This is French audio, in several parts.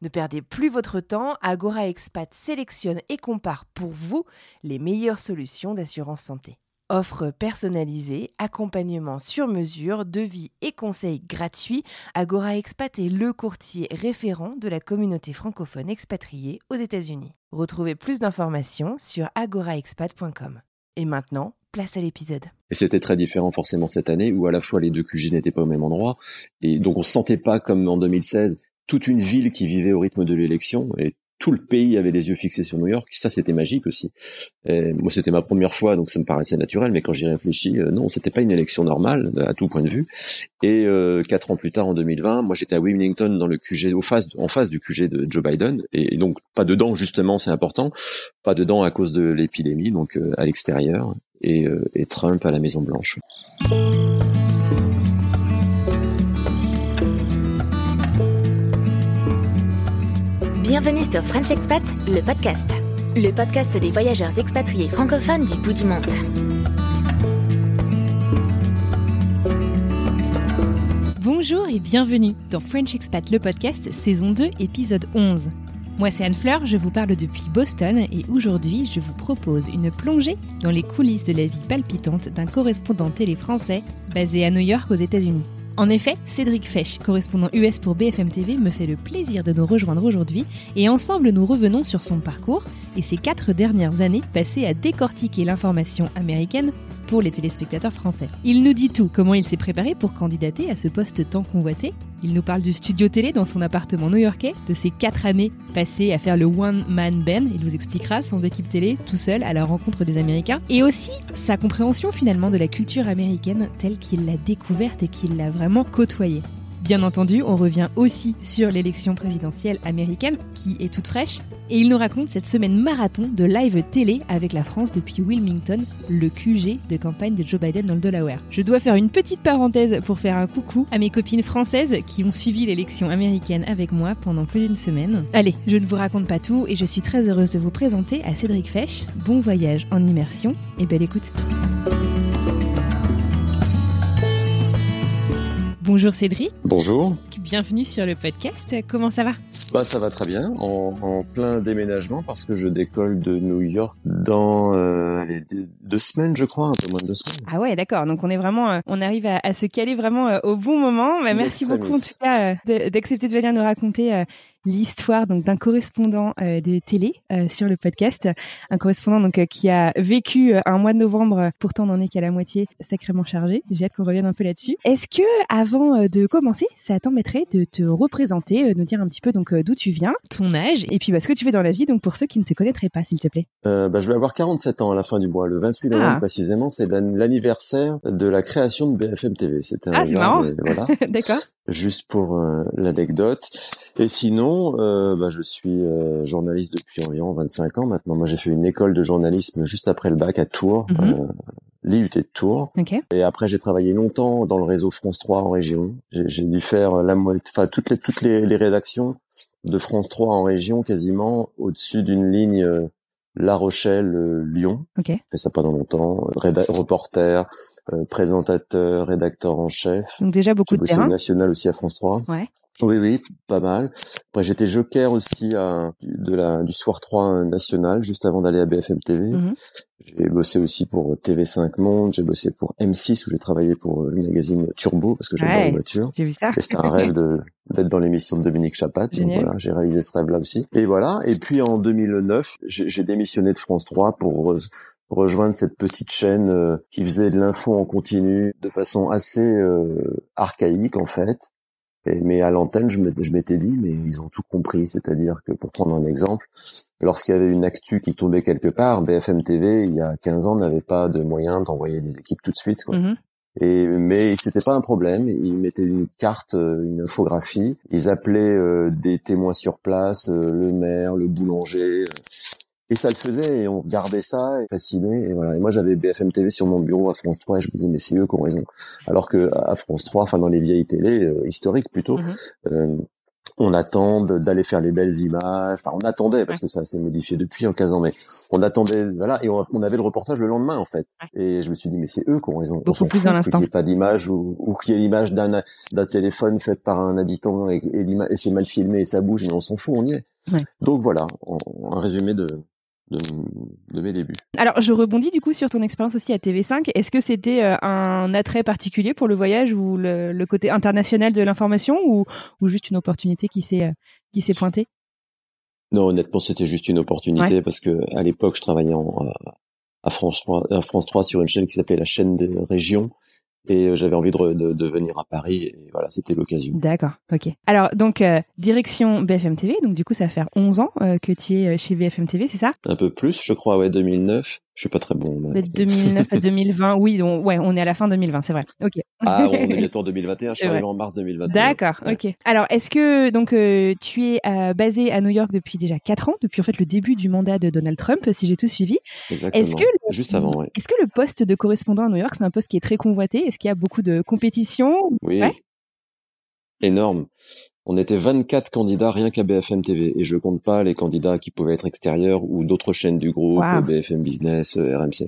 Ne perdez plus votre temps, Agora Expat sélectionne et compare pour vous les meilleures solutions d'assurance santé. Offre personnalisée, accompagnement sur mesure, devis et conseils gratuits, Agora Expat est le courtier référent de la communauté francophone expatriée aux États-Unis. Retrouvez plus d'informations sur agoraexpat.com. Et maintenant, place à l'épisode. Et c'était très différent forcément cette année où à la fois les deux QG n'étaient pas au même endroit et donc on se sentait pas comme en 2016 toute une ville qui vivait au rythme de l'élection et tout le pays avait les yeux fixés sur New York. Ça, c'était magique aussi. Moi, c'était ma première fois, donc ça me paraissait naturel. Mais quand j'y réfléchis, euh, non, c'était pas une élection normale à tout point de vue. Et euh, quatre ans plus tard, en 2020, moi, j'étais à Wilmington dans le QG, au face, en face du QG de Joe Biden, et donc pas dedans justement, c'est important, pas dedans à cause de l'épidémie, donc euh, à l'extérieur, et, euh, et Trump à la Maison Blanche. Bienvenue sur French Expat, le podcast. Le podcast des voyageurs expatriés francophones du bout du monde. Bonjour et bienvenue dans French Expat, le podcast, saison 2, épisode 11. Moi c'est Anne Fleur, je vous parle depuis Boston et aujourd'hui je vous propose une plongée dans les coulisses de la vie palpitante d'un correspondant télé français basé à New York aux États-Unis. En effet, Cédric Fesch, correspondant US pour BFM TV, me fait le plaisir de nous rejoindre aujourd'hui et ensemble nous revenons sur son parcours et ses quatre dernières années passées à décortiquer l'information américaine pour les téléspectateurs français. Il nous dit tout, comment il s'est préparé pour candidater à ce poste tant convoité? Il nous parle du studio télé dans son appartement new-yorkais, de ses quatre années passées à faire le one-man band, il nous expliquera, sans équipe télé, tout seul, à la rencontre des Américains, et aussi sa compréhension finalement de la culture américaine telle qu'il l'a découverte et qu'il l'a vraiment côtoyée. Bien entendu, on revient aussi sur l'élection présidentielle américaine, qui est toute fraîche, et il nous raconte cette semaine marathon de live télé avec la France depuis Wilmington, le QG de campagne de Joe Biden dans le Delaware. Je dois faire une petite parenthèse pour faire un coucou à mes copines françaises qui ont suivi l'élection américaine avec moi pendant plus d'une semaine. Allez, je ne vous raconte pas tout et je suis très heureuse de vous présenter à Cédric Fesch. Bon voyage en immersion et belle écoute. Bonjour Cédric. Bonjour. Bienvenue sur le podcast. Comment ça va? Bah ça va très bien, en, en, plein déménagement parce que je décolle de New York dans euh, allez, deux semaines, je crois, un peu moins de deux semaines. Ah ouais, d'accord. Donc on est vraiment, euh, on arrive à, à, se caler vraiment euh, au bon moment. Bah, merci beaucoup en tout cas d'accepter de venir nous raconter l'histoire donc d'un correspondant euh, de télé euh, sur le podcast, un correspondant donc euh, qui a vécu un mois de novembre, pourtant n'en est qu'à la moitié, sacrément chargé. J'ai hâte qu'on revienne un peu là-dessus. Est-ce que avant de commencer, ça t'embêterait de te représenter, nous dire un petit peu donc d'où tu viens, ton âge? Et puis bah, ce que tu fais dans la vie, donc pour ceux qui ne te connaîtraient pas, s'il te plaît. bah, je vais avoir 47 ans à la fin du mois, le 28 novembre ah. précisément, c'est l'anniversaire de la création de BFM TV. C'était ah, c'est marrant. Voilà. D'accord. Juste pour l'anecdote. Et sinon, euh, bah, je suis euh, journaliste depuis environ 25 ans maintenant. Moi, j'ai fait une école de journalisme juste après le bac à Tours, mm -hmm. euh, l'IUT de Tours. Okay. Et après, j'ai travaillé longtemps dans le réseau France 3 en région. J'ai dû faire la moitié, enfin toutes les toutes les, les, rédactions de France 3 en région, quasiment au-dessus d'une ligne. La Rochelle, Lyon. Okay. J'ai fait ça pendant longtemps. reporter, présentateur, rédacteur en chef. Donc déjà beaucoup de terrain. national aussi à France 3. Ouais. Oui, oui, pas mal. Après, j'étais joker aussi à, de la, du Soir 3 national, juste avant d'aller à BFM TV. Mm -hmm. J'ai bossé aussi pour TV5 Monde, j'ai bossé pour M6, où j'ai travaillé pour le magazine Turbo, parce que j'adore ouais, les voitures. J'ai vu ça. C'était un rêve de d'être dans l'émission de Dominique Chapat. Donc voilà, j'ai réalisé ce rêve-là aussi. Et voilà. Et puis en 2009, j'ai démissionné de France 3 pour rejoindre cette petite chaîne euh, qui faisait de l'info en continu de façon assez euh, archaïque en fait. Et, mais à l'antenne, je m'étais dit, mais ils ont tout compris. C'est-à-dire que, pour prendre un exemple, lorsqu'il y avait une actu qui tombait quelque part, BFM TV, il y a 15 ans, n'avait pas de moyen d'envoyer des équipes tout de suite. Quoi. Mm -hmm. Et, mais c'était pas un problème. Ils mettaient une carte, une infographie. Ils appelaient euh, des témoins sur place, euh, le maire, le boulanger. Et ça le faisait, et on regardait ça, et fasciné, et voilà. Et moi, j'avais BFM TV sur mon bureau à France 3, et je me disais, mais c'est eux qui ont raison. Alors que à France 3, enfin dans les vieilles télés, euh, historiques plutôt, Mhm. euh, on attend d'aller faire les belles images. Enfin, on attendait parce que ça s'est modifié depuis en 15 ans, mais on attendait, voilà, et on, on avait le reportage le lendemain en fait. Et je me suis dit, mais c'est eux qui ont raison. On Beaucoup s'en plus dans l'instant. Qu'il n'y ait pas d'image ou, ou qu'il y ait l'image d'un d'un téléphone fait par un habitant et, et, c'est mal filmé et ça bouge, mais on s'en fout, on y est. Ouais. Donc voilà, un résumé de, de, de mes débuts. Alors, je rebondis du coup sur ton expérience aussi à TV5. Est-ce que c'était euh, un attrait particulier pour le voyage ou le, le côté international de l'information ou, ou juste une opportunité qui s'est euh, qui s'est pointée? Non, honnêtement, c'était juste une opportunité parce que à l'époque, je travaillais en, euh, à France 3, à France 3 sur une chaîne qui s'appelait la chaîne des régions et euh, j'avais envie de, de, de venir à Paris et voilà, c'était l'occasion. D'accord, ok. Alors, donc, euh, direction BFM TV. Donc, du coup, ça va faire 11 ans euh, que tu es chez BFM TV, c'est ça? Un peu plus, je crois, ouais, 2009. Je suis pas très bon. en De maths, mais- 2009 à 2020. Oui, donc, ouais, on est à la fin 2020, c'est vrai. Ok. Ah, on est bientôt en 2021. Je suis arrivé en mars 2021. D'accord, Ouais. ok. Alors, est-ce que donc euh, tu es euh, basé à New York depuis déjà 4 ans, depuis en fait le début du mandat de Donald Trump, si j'ai tout suivi? Exactement. Est-ce que le- Juste avant, ouais. Est-ce que le poste de correspondant à New York, c'est un poste qui est très convoité? Est-ce qu'il y a beaucoup de compétition Oui. Ouais? Énorme. On était 24 candidats rien qu'à BFM TV et je compte pas les candidats qui pouvaient être extérieurs ou d'autres chaînes du groupe, Wow. BFM Business, euh, RMC.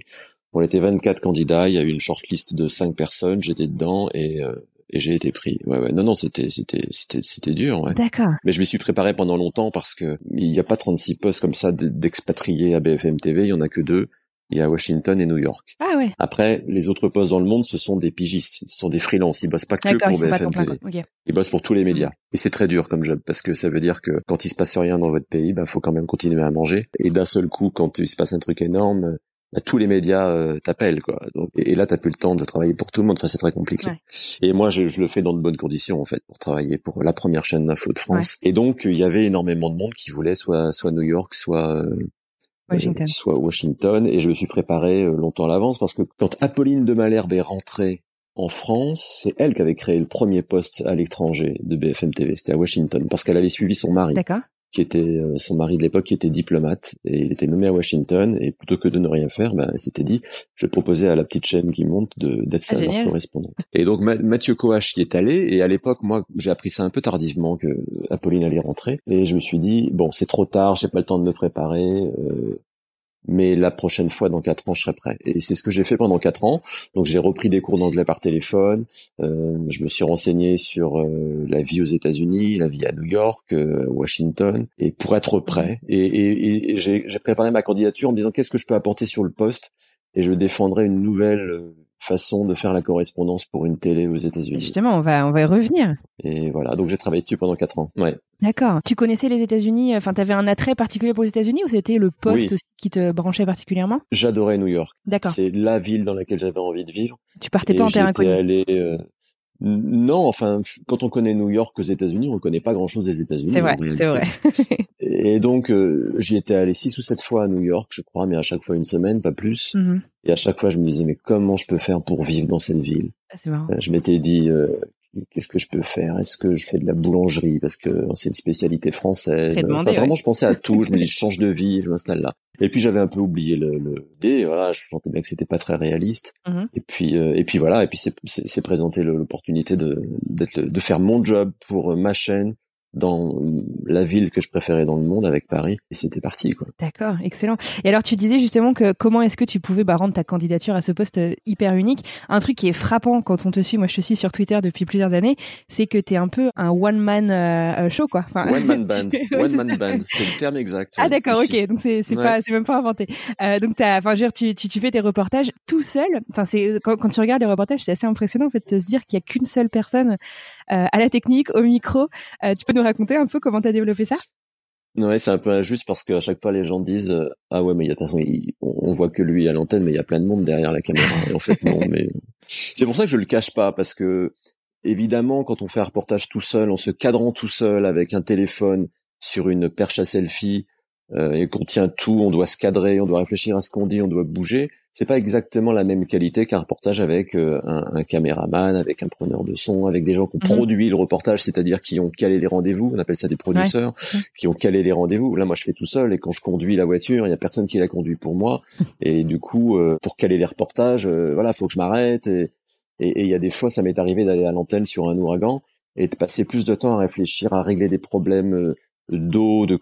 On était 24 candidats, il y a eu une shortlist de 5 personnes, j'étais dedans et euh, et j'ai été pris. Ouais ouais. Non non, c'était c'était c'était c'était dur, ouais. D'accord. Mais je m'y suis préparé pendant longtemps parce que il n'y a pas 36 postes comme ça d'expatriés à BFM TV, il y en a que deux. Il y a Washington et New York. Ah ouais. Après, les autres postes dans le monde, ce sont des pigistes, ce sont des freelances. Ils bossent pas que pour BFM. TV. Ils bossent pour tous les médias. Et c'est très dur comme job parce que ça veut dire que quand il se passe rien dans votre pays, bah faut quand même continuer à manger. Et d'un seul coup, quand il se passe un truc énorme, bah, tous les médias euh, t'appellent quoi. Donc, et, et là, t'as plus le temps de travailler pour tout le monde. Enfin, c'est très compliqué. Ouais. Et moi, je, je le fais dans de bonnes conditions en fait pour travailler pour la première chaîne d'info de France. Et donc, il y avait énormément de monde qui voulait soit soit New York, soit euh, Washington. euh, soit Washington, et je me suis préparé euh, longtemps à l'avance parce que quand Apolline de Malherbe est rentrée en France, c'est elle qui avait créé le premier poste à l'étranger de BFM TV, c'était à Washington, parce qu'elle avait suivi son mari, D'accord. Qui était euh, son mari de l'époque, qui était diplomate, et il était nommé à Washington, et plutôt que de ne rien faire, ben, elle s'était dit, je vais proposer à la petite chaîne qui monte de d'être Ah, sa leur correspondante. Et donc Ma- Mathieu Coache y est allé, et à l'époque, moi, j'ai appris ça un peu tardivement que Apolline allait rentrer, et je me suis dit, bon, c'est trop tard, j'ai pas le temps de me préparer, euh, mais la prochaine fois, dans quatre ans, je serai prêt. Et c'est ce que j'ai fait pendant quatre ans. Donc j'ai repris des cours d'anglais par téléphone. euh, je me suis renseigné sur euh, la vie aux États-Unis, la vie à New York, euh, Washington, et pour être prêt. Et, et- et j'ai préparé ma candidature en me disant qu'est-ce que je peux apporter sur le poste? Et je défendrai une nouvelle euh, façon de faire la correspondance pour une télé aux États-Unis. Justement, on va on va y revenir. Et voilà, donc j'ai travaillé dessus pendant quatre ans. Ouais. D'accord. Tu connaissais les États-Unis Enfin, t'avais un attrait particulier pour les États-Unis ou c'était le poste Oui. qui te branchait particulièrement? J'adorais New York. D'accord. C'est la ville dans laquelle j'avais envie de vivre. Tu partais Et pas en terrain j'étais inconnu. allé. euh, Non, enfin, quand on connaît New York aux États-Unis, on connaît pas grand-chose des États-Unis. C'est vrai, c'est vrai. Et donc, euh, j'y étais allé six ou sept fois à New York, je crois, mais à chaque fois une semaine, pas plus. Mhm. Et à chaque fois, je me disais, mais comment je peux faire pour vivre dans cette ville? Ah, marrant. Euh, Je m'étais dit, euh, qu'est-ce que je peux faire? Est-ce que je fais de la boulangerie? Parce que c'est une spécialité française Très demandé, Enfin, Vraiment, ouais. je pensais à tout. Je me dis, je change de vie, je m'installe là. Et puis j'avais un peu oublié le, le idée. Voilà, je sentais bien que c'était pas très réaliste. Mhm. Et puis, euh, et puis voilà. Et puis c'est présenté l'opportunité de d'être de faire mon job pour euh, ma chaîne dans la ville que je préférais dans le monde avec Paris. Et c'était parti, quoi. D'accord, excellent. Et alors tu disais justement que comment est-ce que tu pouvais bah, rendre ta candidature à ce poste euh, hyper unique? Un truc qui est frappant quand on te suit, moi je te suis sur Twitter depuis plusieurs années, c'est que tu es un peu un one man euh, show quoi. Enfin, One man band, Ouais, one man band, c'est le terme exact. Ah d'accord, ici. ok. Donc c'est c'est Ouais. pas c'est même pas inventé. Euh, donc t'as, enfin, tu, tu tu fais tes reportages tout seul. Enfin c'est quand, quand tu regardes les reportages, c'est assez impressionnant en fait de se dire qu'il y a qu'une seule personne à la technique, au micro. Euh, tu peux nous raconter un peu comment t'as développé ça? Ouais, c'est un peu injuste parce qu'à chaque fois les gens disent euh, ah ouais mais il y a de toute façon il- on on voit que lui à l'antenne mais il y a plein de monde derrière la caméra et en fait non mais c'est pour ça que je le cache pas parce que évidemment quand on fait un reportage tout seul en se cadrant tout seul avec un téléphone sur une perche à selfie euh, et qu'on tient tout on doit se cadrer on doit réfléchir à ce qu'on dit on doit bouger c'est pas exactement la même qualité qu'un reportage avec euh, un, un, caméraman, avec un preneur de son, avec des gens qui ont mhm. produit le reportage, c'est-à-dire qui ont calé les rendez-vous. On appelle ça des producteurs, qui ont calé les rendez-vous. Là, moi, je fais tout seul et quand je conduis la voiture, il y a personne qui la conduit pour moi. Et du coup, euh, pour caler les reportages, euh, voilà, faut que je m'arrête. Et il y a des fois, ça m'est arrivé d'aller à l'antenne sur un ouragan et de passer plus de temps à réfléchir, à régler des problèmes euh, d'eau, de,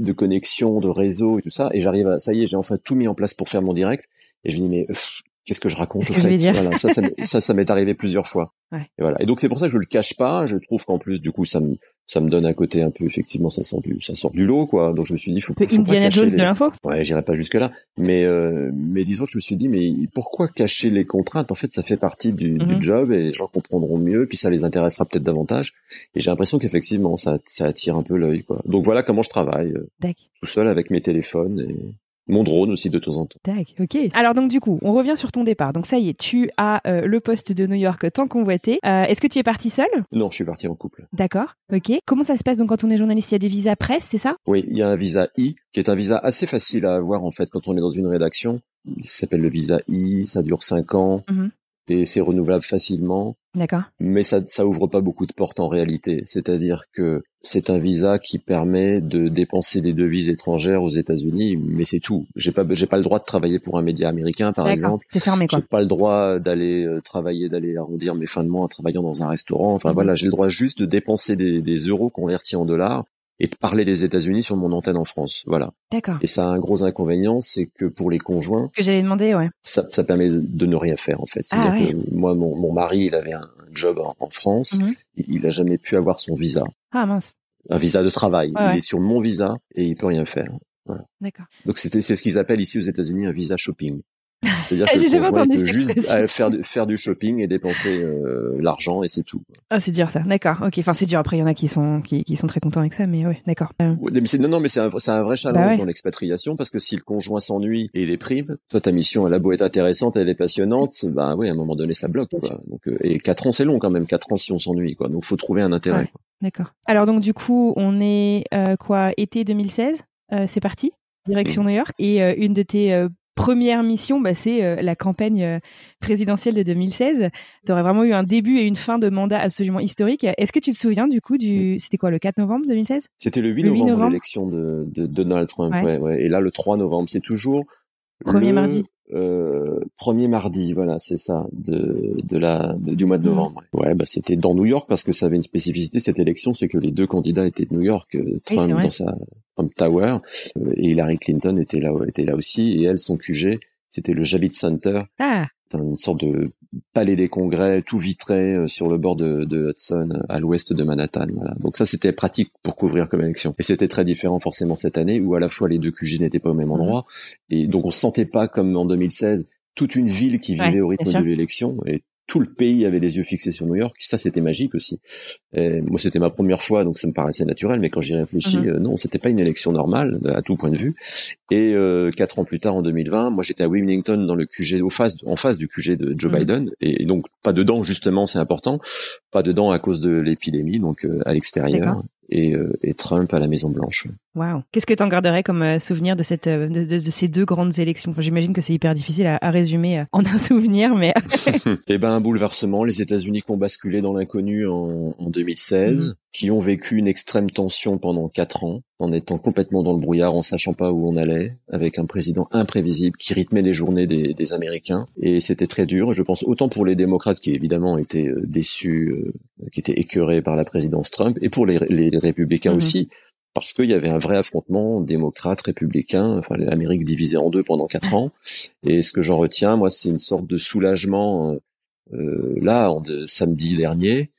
de connexion, de réseau et tout ça. Et j'arrive à, ça y est, j'ai enfin tout mis en place pour faire mon direct. Et je me dis, mais qu'est-ce que je raconte au fait? voilà, ça, ça, ça, m'est arrivé plusieurs fois. Ouais. Et voilà. Et donc c'est pour ça que je le cache pas. Je trouve qu'en plus, du coup, ça me ça me donne un côté un peu effectivement, ça sort du ça sort du lot quoi. Donc je me suis dit, faut, faut Indiana pas Jones de l'info? Ouais, j'irai pas jusque là. Mais euh, mais disons que je me suis dit, mais pourquoi cacher les contraintes? En fait, ça fait partie du, du mhm. job et les gens comprendront mieux, puis ça les intéressera peut-être davantage. Et j'ai l'impression qu'effectivement, ça ça attire un peu l'œil quoi. Donc voilà comment je travaille, euh, tout seul avec mes téléphones et mon drone aussi de temps en temps. Tac, ok. Alors donc du coup, on revient sur ton départ. Donc ça y est, tu as euh, le poste de New York tant convoité. Euh, Est-ce que tu es parti seul? Non, je suis parti en couple. D'accord, ok. Comment ça se passe donc quand on est journaliste? Il y a des visas presse, c'est ça? Oui, il y a un visa I, qui est un visa assez facile à avoir en fait quand on est dans une rédaction. Il s'appelle le visa I, ça dure 5 ans. Mm-hmm et c'est renouvelable facilement. D'accord. Mais ça, ça ouvre pas beaucoup de portes en réalité. C'est-à-dire que c'est un visa qui permet de dépenser des devises étrangères aux États-Unis, mais c'est tout. J'ai pas, j'ai pas le droit de travailler pour un média américain, par exemple. C'est fermé, quoi. J'ai pas le droit d'aller euh, travailler, d'aller arrondir mes fins de mois en travaillant dans un restaurant. Enfin mhm. voilà, j'ai le droit juste de dépenser des, des euros convertis en dollars et de parler des États-Unis sur mon antenne en France. Voilà. D'accord. Et ça a un gros inconvénient, c'est que pour les conjoints, que j'allais demander, ouais. Ça, ça permet de ne rien faire en fait. Ah, ouais. que moi, mon, mon, mari, il avait un job en, France, mhm. il a jamais pu avoir son visa. Ah mince. Un visa de travail. il est sur mon visa et il peut rien faire. Voilà. D'accord. Donc c'était c'est ce qu'ils appellent ici aux États-Unis un visa shopping. C'est-à-dire que le conjoint peut juste faire du, faire du shopping et dépenser euh, l'argent et c'est tout. Ah, c'est dur ça. D'accord. Ok. Enfin, c'est dur. Après, il y en a qui sont qui, qui sont très contents avec ça, mais oui, d'accord. Euh... Mais non, non, mais c'est un, vrai challenge bah dans l'expatriation parce que si le conjoint s'ennuie et déprime, toi ta mission elle a beau être intéressante, elle est passionnante, bah oui, à un moment donné ça bloque. Quoi. Donc euh, et quatre ans c'est long quand même, quatre ans si on s'ennuie quoi. Donc faut trouver un intérêt. D'accord. Alors donc du coup, on est euh, quoi été 2016 euh, C'est parti direction New York et une de tes première mission, bah, c'est euh, la campagne euh, présidentielle de 2016. Tu aurais vraiment eu un début et une fin de mandat absolument historique. Est-ce que tu te souviens du coup du... C'était quoi, le 4 novembre 2016 C'était le 8 novembre, l'élection de, de, Donald Trump. Ouais. Ouais, Et là, le 3 novembre, c'est toujours... Premier mardi euh, premier mardi, voilà, c'est ça, de, de la du mois de mmh. novembre. Ouais, bah c'était dans New York parce que ça avait une spécificité cette élection, c'est que les deux candidats étaient de New York, euh, Trump dans sa Trump Tower euh, et Hillary Clinton était là, était là aussi, et elle son QG, c'était le Javits Center. Ah une sorte de palais des congrès tout vitré euh, sur le bord de, de Hudson à l'ouest de Manhattan. Voilà. Donc ça c'était pratique pour couvrir comme élection. Et c'était très différent forcément cette année où à la fois les deux QG n'étaient pas au même endroit et donc on sentait pas comme en 2016 toute une ville qui vivait au rythme de l'élection et tout le pays avait les yeux fixés sur New York. Ça, c'était magique aussi. moi, c'était ma première fois, donc ça me paraissait naturel. Mais quand j'y réfléchis, mhm. euh, non, c'était pas une élection normale à tout point de vue. Et euh, quatre ans plus tard, en 2020, moi, j'étais à Wilmington dans le QG, au face, en face du QG de Joe mhm. Biden, et donc pas dedans justement, c'est important, pas dedans à cause de l'épidémie, donc euh, à l'extérieur et, euh, et, Trump à la Maison Blanche. Waouh Qu'est-ce que tu en garderais comme euh, souvenir de cette euh, de, de, ces deux grandes élections? Enfin, J'imagine que c'est hyper difficile à, à, résumer en un souvenir, mais eh ben un bouleversement. Les États-Unis qui ont basculé dans l'inconnu en, en, 2016, mhm. qui ont vécu une extrême tension pendant quatre ans, en étant complètement dans le brouillard, en sachant pas où on allait, avec un président imprévisible qui rythmait les journées des, des Américains. Et c'était très dur. Je pense autant pour les démocrates qui évidemment étaient déçus, qui étaient écœurés par la présidence Trump, et pour les, les républicains mhm. aussi, parce qu'il y avait un vrai affrontement démocrate-républicain, enfin l'Amérique divisée en deux pendant quatre ans. Et ce que j'en retiens, moi, c'est une sorte de soulagement. Euh, là, en de, samedi dernier,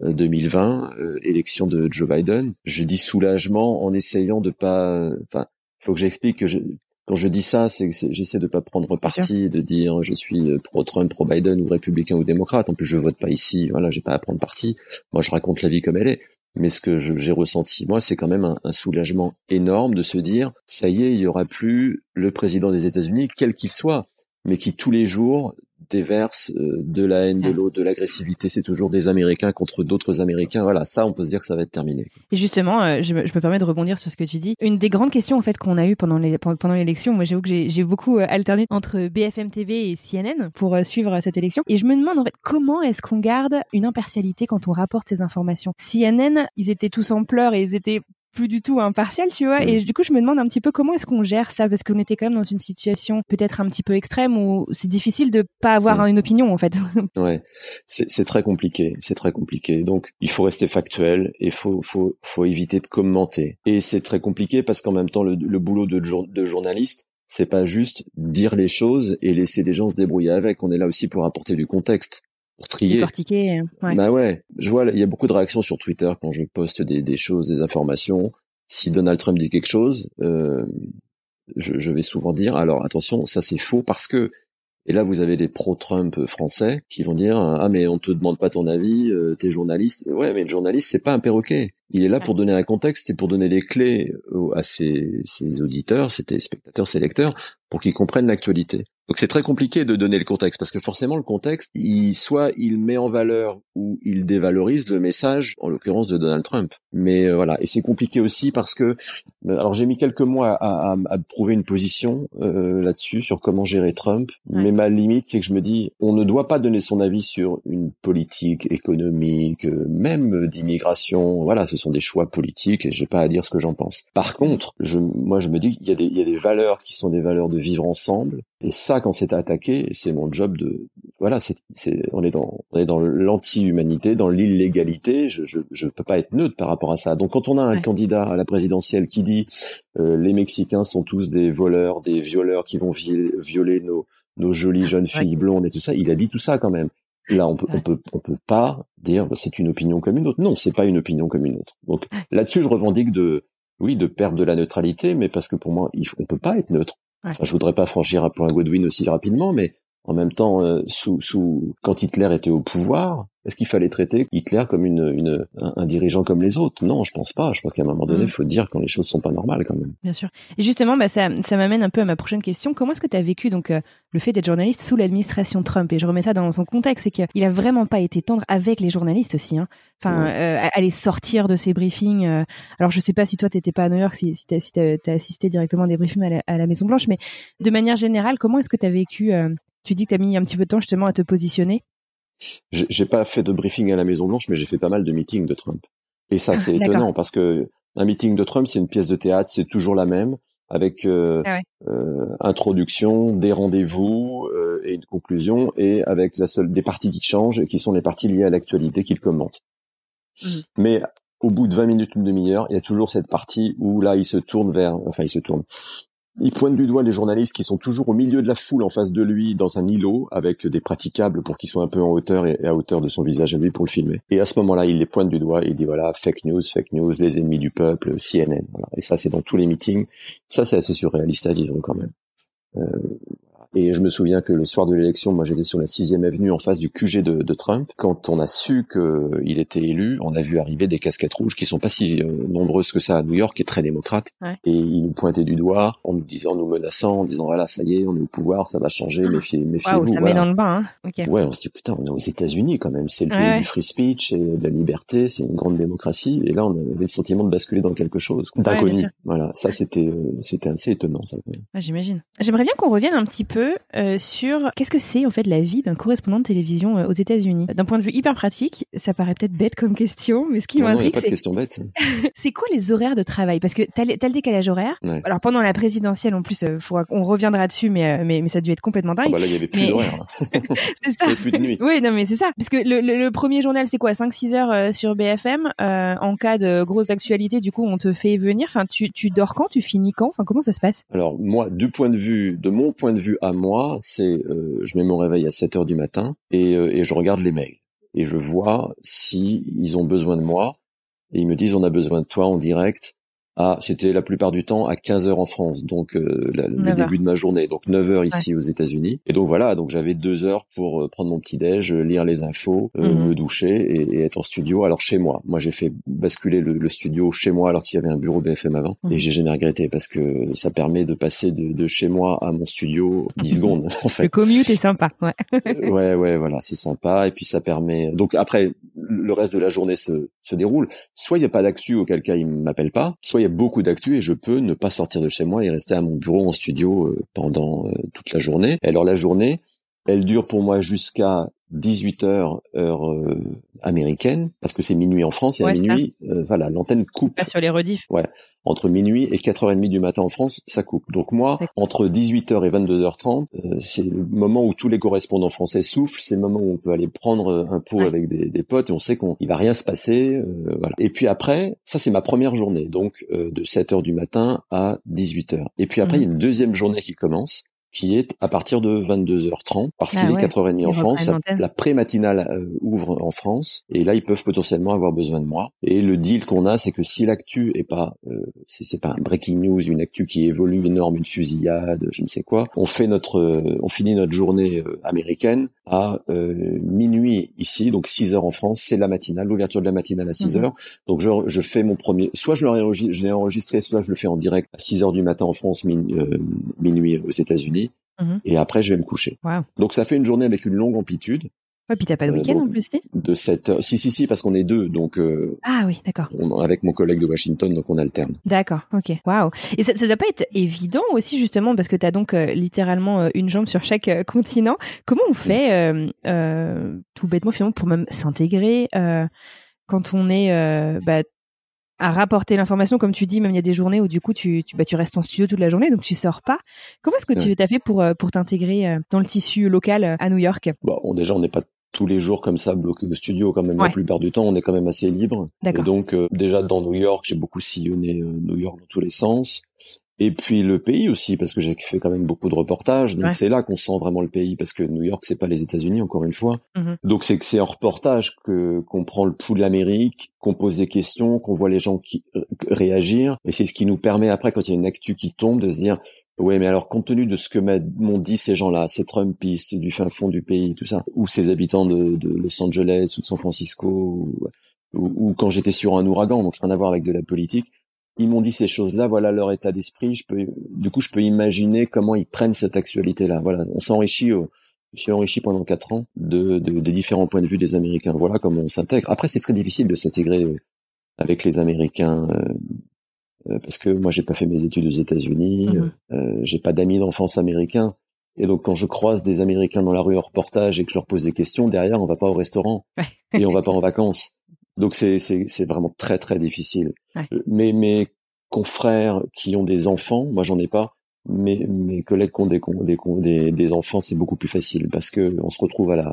2020, euh, euh, élection de Joe Biden. Je dis soulagement en essayant de pas. Enfin, faut que j'explique que je, quand je dis ça, c'est que j'essaie de pas prendre parti, de dire je suis pro-Trump, pro-Biden ou républicain ou démocrate. En plus, je vote pas ici. Voilà, j'ai pas à prendre parti. Moi, je raconte la vie comme elle est. Mais ce que j'ai ressenti, moi, c'est quand même un, soulagement énorme de se dire, ça y est, il y aura plus le président des États-Unis, quel qu'il soit, mais qui tous les jours déverse euh, de la haine, de l'autre, de l'agressivité, c'est toujours des Américains contre d'autres Américains. Voilà, ça, on peut se dire que ça va être terminé. Et justement, euh, je, me, je, me permets de rebondir sur ce que tu dis. Une des grandes questions en fait qu'on a eu pendant les, pendant l'élection, moi j'avoue que j'ai beaucoup euh, alterné entre BFM TV et CNN pour suivre cette élection. Et je me demande en fait comment est-ce qu'on garde une impartialité quand on rapporte ces informations? CNN, ils étaient tous en pleurs et ils étaient plus du tout impartial, tu vois. Et du coup, je me demande un petit peu comment est-ce qu'on gère ça, parce qu'on était quand même dans une situation peut-être un petit peu extrême où c'est difficile de pas avoir une opinion, en fait. Ouais, c'est très compliqué, c'est très compliqué. Donc, il faut rester factuel et faut faut faut éviter de commenter. Et c'est très compliqué parce qu'en même temps, le, le boulot de, de journaliste, c'est pas juste dire les choses et laisser les gens se débrouiller avec. On est là aussi pour apporter du contexte pour trier. Ouais. Bah ouais, je vois, il y a beaucoup de réactions sur Twitter quand je poste des, des choses, des informations. Si Donald Trump dit quelque chose, euh, je, je, vais souvent dire, alors attention, ça c'est faux parce que. Et là, vous avez les pro-Trump français qui vont dire ah mais on te demande pas ton avis, euh, t'es journaliste. Ouais, mais le journaliste c'est pas un perroquet. Il est là pour donner un contexte et pour donner les clés à ses, ses auditeurs, ses téléspectateurs, ses lecteurs, pour qu'ils comprennent l'actualité. Donc c'est très compliqué de donner le contexte parce que forcément le contexte, il, soit il met en valeur ou il dévalorise le message, en l'occurrence de Donald Trump. Mais euh, voilà, et c'est compliqué aussi parce que, euh, alors j'ai mis quelques mois à, à, à prouver une position euh, là-dessus sur comment gérer Trump, mais ma limite c'est que je me dis, on ne doit pas donner son avis sur une politique économique, même d'immigration. Voilà, ce sont des choix politiques et j'ai pas à dire ce que j'en pense. Par contre, je, moi je me dis qu'il y a des, il y a des valeurs qui sont des valeurs de vivre ensemble et ça, quand c'est attaqué, c'est mon job de voilà, c'est on est dans on est dans l'anti-humanité, dans l'illégalité. Je, je je peux pas être neutre par rapport à ça. Donc quand on a un candidat à la présidentielle qui dit euh, les Mexicains sont tous des voleurs, des violeurs qui vont violer, nos nos jolies jeunes filles blondes et tout ça, il a dit tout ça quand même. Là, on peut, on peut, on peut pas dire bah, c'est une opinion comme une autre. Non, c'est pas une opinion comme une autre. Donc là-dessus, je revendique de, oui, de perdre de la neutralité, mais parce que pour moi, il, on peut pas être neutre. Je voudrais pas franchir un point Godwin aussi rapidement, mais en même temps, euh, sous, sous, quand Hitler était au pouvoir, est-ce qu'il fallait traiter Hitler comme une, une un, dirigeant comme les autres? Non, je pense pas. Je pense qu'à un moment donné, il mm. faut dire quand les choses sont pas normales quand même. Bien sûr. Et justement, bah, ça, ça m'amène un peu à ma prochaine question. Comment est-ce que tu as vécu donc euh, le fait d'être journaliste sous l'administration Trump? Et je remets ça dans son contexte, c'est qu'il a vraiment pas été tendre avec les journalistes aussi. Hein. Enfin, euh, aller sortir de ces briefings. Euh, alors, je sais pas si toi t'étais pas à New York, si, si tu as, assisté directement à des briefings à la, à la Maison Blanche, mais de manière générale, comment est-ce que tu as vécu Tu dis que tu as mis un petit peu de temps justement à te positionner. J'ai pas fait de briefing à la Maison Blanche, mais j'ai fait pas mal de meetings de Trump. Et ça, ah, c'est étonnant parce que un meeting de Trump, c'est une pièce de théâtre, c'est toujours la même, avec euh, ah euh, introduction, des rendez-vous euh, et une conclusion, et avec la seule des parties qui changent, qui sont les parties liées à l'actualité qu'il commente. Mmh. Mais au bout de 20 minutes, une demi-heure, il y a toujours cette partie où là, il se tourne vers, enfin, il se tourne, il pointe du doigt les journalistes qui sont toujours au milieu de la foule en face de lui dans un îlot avec des praticables pour qu'ils soient un peu en hauteur et à hauteur de son visage à lui pour le filmer. Et à ce moment-là, il les pointe du doigt et il dit voilà, fake news, fake news, les ennemis du peuple, CNN. Et ça, c'est dans tous les meetings. Ça, c'est assez surréaliste à vivre quand même. Euh, et je me souviens que le soir de l'élection, moi j'étais sur la sixième avenue en face du QG de, de Trump. Quand on a su qu'il était élu, on a vu arriver des casquettes rouges qui sont pas si euh, nombreuses que ça à New York, qui est très démocrate. Et ils nous pointaient du doigt en nous disant, nous menaçant, en disant voilà, ça y est, on est au pouvoir, ça va changer, méfiez, méfiez-vous. ça met dans le bain. Hein Ouais, on se dit putain, on est aux États-Unis quand même, c'est le pays du free speech et de la liberté, c'est une grande démocratie. Et là, on avait le sentiment de basculer dans quelque chose d'inconnu. voilà, ça c'était euh, c'était assez étonnant ça. J'imagine. J'aimerais bien qu'on revienne un petit peu euh, sur qu'est-ce que c'est en fait la vie d'un correspondant de télévision euh, aux États-Unis. D'un point de vue hyper pratique, ça paraît peut-être bête comme question, mais ce qui m'intrigue, c'est pas de question bête. c'est quoi les horaires de travail? Parce que t'as, as le décalage horaire. Alors pendant la présidentielle, en plus, euh, on reviendra dessus, mais, mais, mais ça a dû être complètement dingue. Ah bah là, il y avait plus d'horaire. c'est ça. Il y avait plus de nuit. Oui, non, mais c'est ça. Parce que le, le, premier journal, c'est quoi? 5-6 heures sur BFM. en cas de grosse actualité, du coup, on te fait venir. Enfin, tu, tu dors quand? Tu finis quand? Enfin, comment ça se passe? Alors moi, du point de vue, de mon point de vue à moi, c'est euh, je mets mon réveil à 7 heures du matin et, euh, et je regarde les mails. Et je vois si ils ont besoin de moi et ils me disent on a besoin de toi en direct à, c'était la plupart du temps à 15 heures en France, donc euh, la- le 9 heures. début de ma journée, donc 9 heures ici aux États-Unis. Et donc voilà, donc j'avais deux heures pour euh, prendre mon petit déj, lire les infos, euh, Mhm. me doucher et, et être en studio. Alors chez moi, moi j'ai fait basculer le, le studio chez moi alors qu'il y avait un bureau BFM avant, Mhm. et j'ai jamais regretté parce que ça permet de passer de, de chez moi à mon studio 10 secondes en Le fait. commute est sympa. Ouais. ouais, ouais, voilà, c'est sympa. Et puis ça permet. Donc après, le reste de la journée se, se déroule. Soit il n'y a pas d'actu, auquel cas il m'appelle pas. Soit il y a beaucoup d'actu et je peux ne pas sortir de chez moi et rester à mon bureau en studio euh, pendant euh, toute la journée. Et alors la journée, elle dure pour moi jusqu'à 18 heures heure euh, américaine parce que c'est minuit en France et à Ouais, minuit, euh, voilà, l'antenne coupe Pas sur les rediffs. entre minuit et 4h30 du matin en France, ça coupe. Donc moi, entre 18h et 22h30, euh, c'est le moment où tous les correspondants français soufflent, c'est le moment où on peut aller prendre euh, un pot Ouais. avec des, des potes et on sait qu'il va rien se passer. euh, voilà. Et puis après, ça c'est ma première journée, donc euh, de 7h du matin à 18h. Et puis après, Mhm. il y a une deuxième journée qui commence qui est à partir de 22h30 parce Ah qu'il est ouais. 4h30 en France, la, pré-matinale euh, ouvre en France et là ils peuvent potentiellement avoir besoin de moi. Et le deal qu'on a, c'est que si l'actu est pas, euh, c'est c'est pas un breaking news, une actu qui évolue énorme, une fusillade, je ne sais quoi, on fait notre, euh, on finit notre journée euh, américaine à euh, minuit ici, donc 6 heures en France, c'est la matinale, l'ouverture de la matinale à 6 Mhm. heures. Donc je, je fais mon premier, soit je l'ai enregistré, soit je le fais en direct à 6 heures du matin en France, min- euh, minuit aux États-Unis. Mhm. Et après, je vais me coucher. Wow. Donc ça fait une journée avec une longue amplitude Ouais, puis t'as pas de Euh, week-end en plus, si? de 7 heures. Si, si, si, parce qu'on est deux, donc euh, Ah oui, d'accord. avec mon collègue de Washington, donc on alterne. D'accord, ok. Waouh. Et ça, ça doit pas être évident aussi justement parce que tu as donc euh, littéralement une jambe sur chaque continent. Comment on fait euh, tout bêtement finalement pour même s'intégrer quand on est bah, à rapporter l'information comme tu dis même il y a des journées où du coup tu tu, bah, tu restes en studio toute la journée donc tu sors pas. Comment est-ce que tu t'as fait pour euh, pour t'intégrer euh, dans le tissu local euh, à New York? Bon, on- déjà, on n'est pas tous les jours comme ça bloqué au studio quand même. Ouais. La plupart du temps, on est quand même assez libre. Et donc, euh, déjà dans New York, j'ai beaucoup sillonné euh, New York dans tous les sens. Et puis le pays aussi, parce que j'ai fait quand même beaucoup de reportages. Donc Ouais. c'est là qu'on sent vraiment le pays, parce que New York, c'est pas les États-Unis, encore une fois. Mhm. Donc c'est que c'est en reportage que qu'on prend le pouls de l'Amérique, qu'on pose des questions, qu'on voit les gens qui euh, réagir. Et c'est ce qui nous permet après, quand il y a une actu qui tombe, de se dire Ouais, mais alors compte tenu de ce que m'ont dit ces gens-là, ces Trumpistes du fin fond du pays, tout ça, ou ces habitants de, de Los Angeles ou de San Francisco, ou, ou, ou quand j'étais sur un ouragan, donc rien à voir avec de la politique, ils m'ont dit ces choses-là, voilà leur état d'esprit. Je peux, du coup, je peux imaginer comment ils prennent cette actualité-là. Voilà, on s'enrichit. au- Je suis enrichi pendant quatre ans de, de, des différents points de vue des Américains. Voilà comment on s'intègre. Après, c'est très difficile de s'intégrer euh, avec les Américains. euh, euh, parce que moi j'ai pas fait mes études aux États-Unis, Mhm. euh, j'ai pas d'amis d'enfance américains, et donc quand je croise des Américains dans la rue en reportage et que je leur pose des questions, derrière on va pas au restaurant Ouais. et on va pas en vacances. Donc c'est c'est c'est vraiment très très difficile. Ouais. Euh, Mais mes confrères qui ont des enfants, moi j'en ai pas, mais mes collègues qui ont des des des, des enfants, c'est beaucoup plus facile parce que on se retrouve à la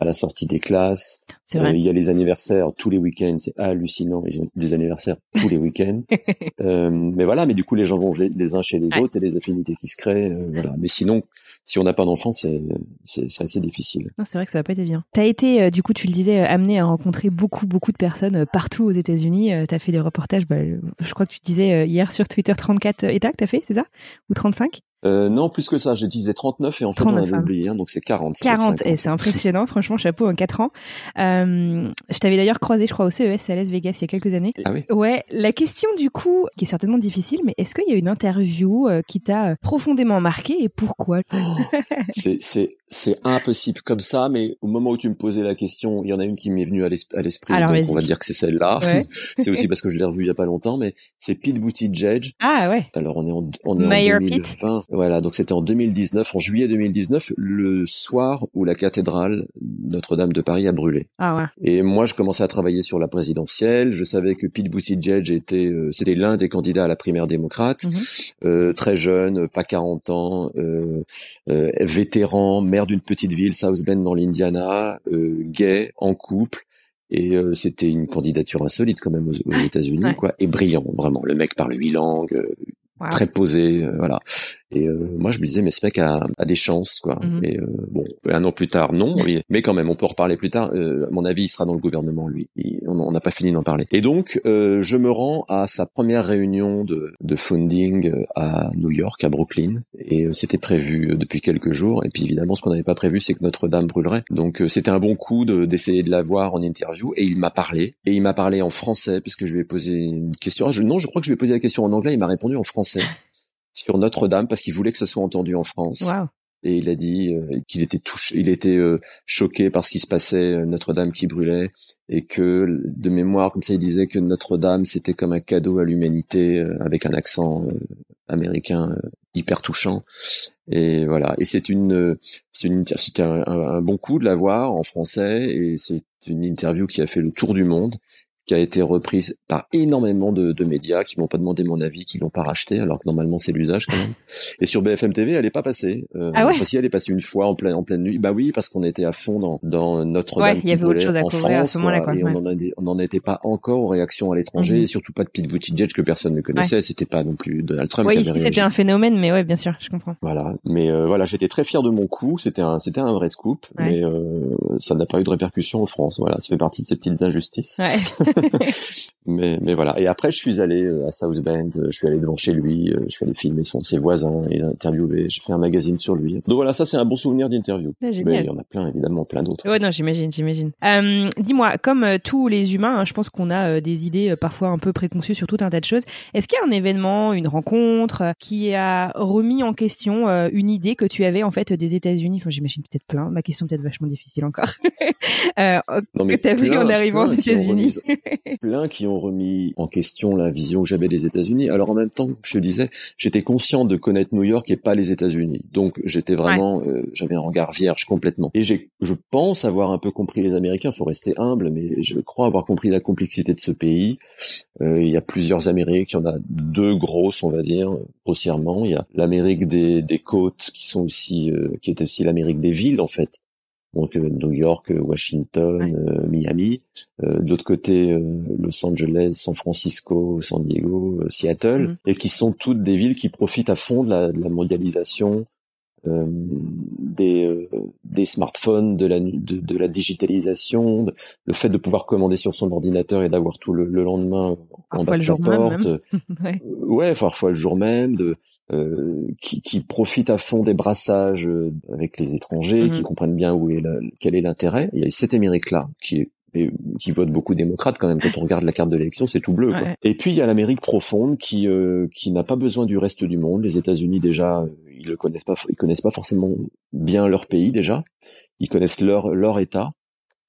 à la sortie des classes, C'est euh, il y a les anniversaires tous les week-ends, c'est hallucinant. Ils ont des anniversaires tous les week-ends. Euh, mais voilà, mais du coup les gens vont les, les uns chez les Ouais. autres et les affinités qui se créent. euh, voilà. Mais sinon, si on n'a pas d'enfant, c'est c'est c'est assez difficile. Non, c'est vrai que ça va pas été bien. T'as été, euh, du coup, tu le disais, amené à rencontrer beaucoup, beaucoup de personnes partout aux États-Unis. T'as fait des reportages. Bah, je crois que tu disais hier sur Twitter 34 États que t'as fait, c'est ça? Ou 35 Euh, non, plus que ça, je disais 39 et en fait 39, on avait hein. oublié, hein, donc c'est 40. sur 40, 50. et c'est impressionnant, franchement, chapeau en 4 ans. Euh, je t'avais d'ailleurs croisé, je crois, au CES à Las Vegas il y a quelques années. Ah oui. Ouais, la question du coup, qui est certainement difficile, mais est-ce qu'il y a une interview euh, qui t'a euh, profondément marqué et pourquoi? C'est c'est c'est impossible comme ça, mais au moment où tu me posais la question, il y en a une qui m'est venue à l'es- à l'esprit, donc on va dire que c'est celle-là. Ouais. c'est aussi parce que je l'ai revu il y a pas longtemps, mais c'est Pete Buttigieg. Ah ouais, Alors on est en, on est Mayor en Pete. 2020. Voilà, donc c'était en 2019, en juillet 2019, le soir où la cathédrale Notre-Dame de Paris a brûlé. ah ouais, Et moi, je commençais à travailler sur la présidentielle. Je savais que Pete Buttigieg était, euh, c'était l'un des candidats à la primaire démocrate, Mhm. euh, très jeune, pas 40 ans, euh, euh, vétéran, maire d'une petite ville, South Bend dans l'Indiana, euh, gay, en couple. Et euh, c'était une candidature insolite quand même aux, aux États-Unis, Ouais. quoi. Et brillant, vraiment. Le mec parle huit langues, euh, Wow. très posé, euh, voilà. Et euh, moi, je me disais, mais ce mec a, a des chances, quoi. Et euh, bon, un an plus tard, non. Mais, mais quand même, on peut reparler plus tard. Euh, à mon avis, il sera dans le gouvernement, lui. Il- on n'a pas fini d'en parler. Et donc, euh, je me rends à sa première réunion de, de funding euh, à New York, à Brooklyn. Et euh, c'était prévu depuis quelques jours. Et puis évidemment, ce qu'on n'avait pas prévu, c'est que Notre-Dame brûlerait. Donc, euh, c'était un bon coup de- d'essayer de l'avoir en interview. Et il m'a parlé. Et il m'a parlé en français, puisque je lui ai posé une question. Ah, je, non, je crois que je lui ai posé la question en anglais. Il m'a répondu en français sur Notre-Dame parce qu'il voulait que ça soit entendu en France. Waouh. Et il a dit euh, qu'il était touché, il était euh, choqué par ce qui se passait, euh, Notre-Dame qui brûlait, et que de mémoire, comme ça, il disait que Notre-Dame c'était comme un cadeau à l'humanité euh, avec un accent euh, américain euh, hyper touchant. Et voilà. Et c'est une, euh, c'est une, c'était un, un- un bon coup de l'avoir en français, et c'est une interview qui a fait le tour du monde qui a été reprise par énormément de, de médias qui m'ont pas demandé mon avis, qui l'ont pas racheté, alors que normalement c'est l'usage quand même. Et sur BFM TV, elle est pas passée. Euh, Ah ouais enfin, si, elle est passée une fois en pleine en pleine nuit. Bah oui, parce qu'on était à fond dans, dans Notre-Dame Ouais, il y avait autre chose à en couvrir à ce moment-là, quoi, et ouais. on en avait- on n'en était pas encore aux réactions à l'étranger, Mhm. et surtout pas de Pete Buttigieg que personne ne connaissait. C'était pas non plus Donald Trump Oui, c'était un phénomène, mais ouais, bien sûr, je comprends. Voilà, mais euh, voilà, j'étais très fier de mon coup. C'était un, c'était un vrai scoop, Ouais. mais euh, ça n'a pas eu de répercussion en France. Voilà, ça fait partie de ces petites injustices. Mais, mais voilà. Et après, je suis allé euh, à South Bend. euh, Je suis allé devant chez lui. euh, Je suis allé filmer son, ses voisins et interviewer. J'ai fait un magazine sur lui. Donc voilà, ça c'est un bon souvenir d'interview. Ah, Mais il y en a plein, évidemment, plein d'autres. Ouais, non, j'imagine, j'imagine. Euh, Dis-moi, comme euh, tous les humains, hein, je pense qu'on a euh, des idées parfois un peu préconçues sur tout un tas de choses. Est-ce qu'il y a un événement, une rencontre qui a remis en question une idée que tu avais en fait des États-Unis? Enfin, j'imagine peut-être plein. Ma question est peut-être vachement difficile encore. euh, Non, que t'as vu en arrivant aux États-Unis. plein qui ont remis en question la vision que j'avais des États-Unis. Alors en même temps, je te disais, j'étais conscient de connaître New York et pas les États-Unis. Donc j'étais vraiment, euh, j'avais un regard vierge complètement. Et j'ai, je pense avoir un peu compris les Américains. Faut rester humble, mais je crois avoir compris la complexité de ce pays. Euh, il y a plusieurs Amériques. Il y en a deux grosses, on va dire grossièrement. Il y a l'Amérique des, des côtes qui sont aussi, euh, qui est aussi l'Amérique des villes en fait. Donc euh, New York, euh, Washington, Ouais. euh, Miami. Euh, de l'autre côté, euh, Los Angeles, San Francisco, San Diego, Seattle, Mhm. et qui sont toutes des villes qui profitent à fond de la, de la mondialisation, euh, des, euh, des smartphones, de la, de, de la digitalisation, de- le fait de pouvoir commander sur son ordinateur et d'avoir tout le, le lendemain en bas de sa porte. ouais. Ouais, parfois le jour même, de euh, qui, qui profitent à fond des brassages euh, avec les étrangers, qui comprennent bien où est la- quel est l'intérêt. Il y a cette Amérique-là qui est et qui vote beaucoup démocrate quand même quand on regarde la carte de l'élection c'est tout bleu quoi. Ouais. et puis il y a l'Amérique profonde qui euh, qui n'a pas besoin du reste du monde les États-Unis déjà euh, le connaissent pas ils connaissent pas forcément bien leur pays déjà ils connaissent leur leur état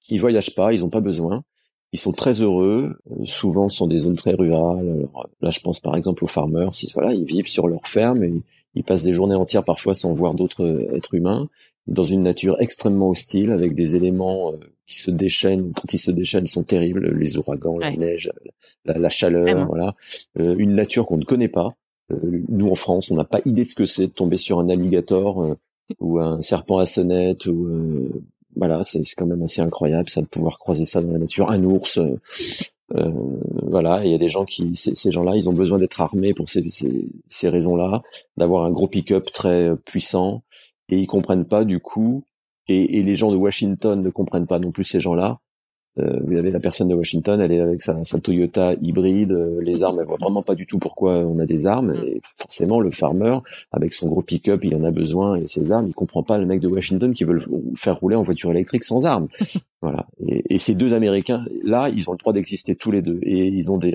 ils voyagent pas ils ont pas besoin ils sont très heureux. Euh, souvent, ce sont des zones très rurales. Alors, là, je pense par exemple aux farmers. Ils, voilà, ils vivent sur leur ferme et ils passent des journées entières parfois sans voir d'autres euh, êtres humains, dans une nature extrêmement hostile, avec des éléments euh, qui se déchaînent. Quand ils se déchaînent, ils sont terribles. Les ouragans, la neige, la, la chaleur, Vraiment. voilà. Euh, une nature qu'on ne connaît pas. Euh, nous, en France, on n'a pas idée de ce que c'est de tomber sur un alligator euh, ou un serpent à sonnette ou euh, voilà, c'est quand même assez incroyable ça de pouvoir croiser ça dans la nature. Un ours, euh, voilà. Il y a des gens qui, ces, ces gens-là, ils ont besoin d'être armés pour ces, ces, ces raisons-là, d'avoir un gros pick-up très puissant, et ils comprennent pas du coup. Et, et les gens de Washington ne comprennent pas non plus ces gens-là. Euh, vous avez la personne de Washington, elle est avec sa, sa Toyota hybride, euh, les armes, elle voit vraiment pas du tout pourquoi on a des armes. Et forcément, le farmer, avec son gros pick-up, il en a besoin et ses armes, il comprend pas le mec de Washington qui veut le faire rouler en voiture électrique sans armes. Voilà. Et, et ces deux Américains, là, ils ont le droit d'exister tous les deux et ils ont des,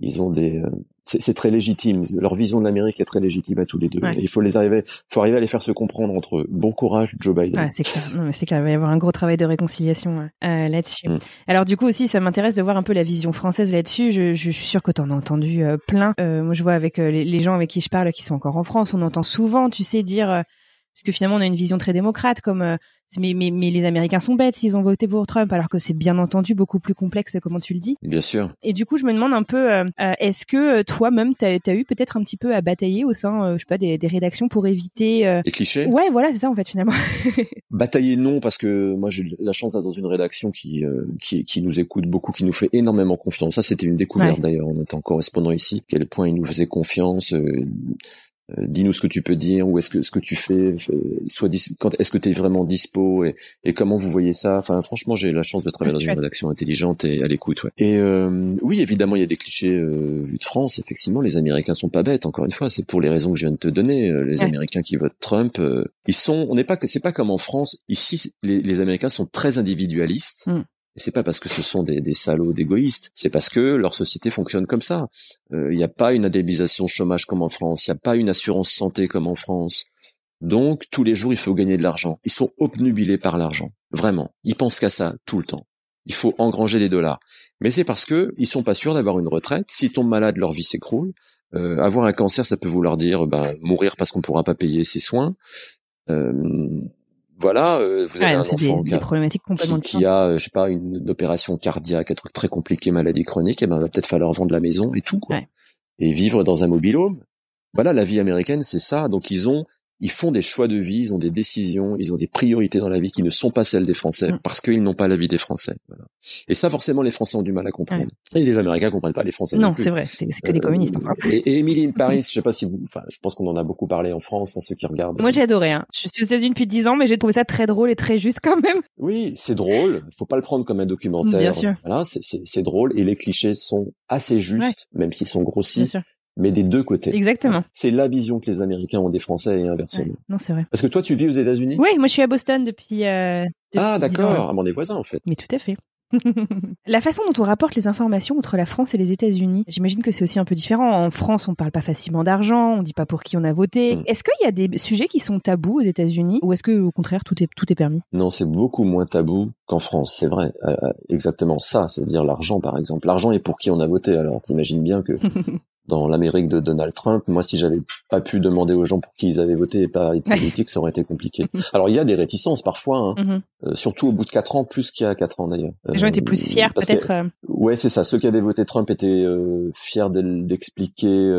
ils ont des, euh, c'est très légitime. Leur vision de l'Amérique est très légitime à tous les deux. Ouais. Et il faut les arriver, faut arriver à les faire se comprendre entre eux. Bon courage, Joe Biden. Ouais, c'est clair. Non, mais c'est clair. Il va y avoir un gros travail de réconciliation euh, euh, là-dessus. Mm. Alors du coup aussi, ça m'intéresse de voir un peu la vision française là-dessus. Je, je suis sûre que tu en as entendu euh, plein. Euh, moi, je vois avec euh, les, les gens avec qui je parle qui sont encore en France, on entend souvent, tu sais, dire euh, parce que finalement on a une vision très démocrate, comme euh, mais, mais, mais les Américains sont bêtes s'ils ont voté pour Trump, alors que c'est bien entendu beaucoup plus complexe, comment tu le dis. Bien sûr. Et du coup, je me demande un peu, euh, euh, est-ce que euh, toi-même, tu as, eu peut-être un petit peu à batailler au sein, euh, je sais pas, des, des rédactions pour éviter... euh, Les clichés? Ouais, voilà, c'est ça en fait finalement. Batailler non parce que moi j'ai la chance d'être dans une rédaction qui, euh, qui qui nous écoute beaucoup, qui nous fait énormément confiance. Ça c'était une découverte Ouais. d'ailleurs en étant correspondant ici. Quel point ils nous faisaient confiance. Euh, euh, dis-nous ce que tu peux dire ou est-ce que ce que tu fais soit quand est-ce que tu es vraiment dispo et, et comment vous voyez ça? Enfin franchement j'ai la chance de travailler dans une rédaction intelligente et à l'écoute ouais. et euh, oui évidemment il y a des clichés euh, de France. Effectivement les américains sont pas bêtes encore une fois. C'est pour les raisons que je viens de te donner. Euh, les américains qui votent Trump ils sont on n'est pas que c'est pas comme en France. Ici les, les américains sont très individualistes. Mm. Et c'est pas parce que ce sont des, des salauds d'égoïstes, c'est parce que leur société fonctionne comme ça. Il n'y a pas une indemnisation chômage comme en France, il n'y a pas une assurance santé comme en France. Donc tous les jours, il faut gagner de l'argent. Ils sont obnubilés par l'argent, vraiment. Ils pensent qu'à ça tout le temps. Il faut engranger des dollars. Mais c'est parce que ils sont pas sûrs d'avoir une retraite. S'ils tombent malades, leur vie s'écroule. Euh, avoir un cancer, ça peut vouloir dire ben, mourir parce qu'on pourra pas payer ses soins. Euh, voilà, euh, vous avez un enfant qui, a, euh, je sais pas, une, opération cardiaque, un truc très compliqué, maladie chronique, et eh ben, va peut-être falloir vendre la maison et tout, quoi. Et vivre dans un mobile home. Voilà, la vie américaine, c'est ça. Donc ils ont ils font des choix de vie, ils ont des décisions, ils ont des priorités dans la vie qui ne sont pas celles des Français mm. parce qu'ils n'ont pas la vie des Français. Voilà. Et ça, forcément, les Français ont du mal à comprendre. Et les Américains comprennent pas les Français. Non, c'est vrai, c'est que des euh, communistes. Et, et Emily in Paris, je sais pas si vous, enfin, je pense qu'on en a beaucoup parlé en France, ceux qui regardent. Moi, j'ai adoré. Hein. Je suis aux États-Unis depuis dix ans, mais j'ai trouvé ça très drôle et très juste quand même. Oui, c'est drôle. Faut pas le prendre comme un documentaire. Bien sûr. Voilà, c'est drôle et les clichés sont assez justes, même s'ils sont grossis. Bien sûr mais des deux côtés. Exactement. C'est la vision que les Américains ont des Français et inversement. non, c'est vrai. Parce que toi, tu vis aux États-Unis? Oui, moi je suis à Boston depuis. Euh, ah, d'accord. Ah, on est voisins en fait. Mais tout à fait. la façon dont on rapporte les informations entre la France et les États-Unis, j'imagine que c'est aussi un peu différent. En France, on parle pas facilement d'argent, on dit pas pour qui on a voté. Hmm. Est-ce qu'il y a des sujets qui sont tabous aux États-Unis ou est-ce que au contraire tout est tout est permis? Non, c'est beaucoup moins tabou qu'en France, c'est vrai. Euh, euh, exactement ça, c'est-à-dire l'argent par exemple. L'argent est pour qui on a voté. Alors, t'imagines bien que dans l'Amérique de Donald Trump, moi, si j'avais pas pu demander aux gens pour qui ils avaient voté et pas les politiques, ça aurait été compliqué. Alors, il y a des réticences parfois, hein, mm-hmm. euh, surtout au bout de quatre ans, plus qu'il y a quatre ans d'ailleurs. Les gens étaient plus euh, fiers, peut-être. Euh. Ouais, c'est ça. Ceux qui avaient voté Trump étaient fiers d'expliquer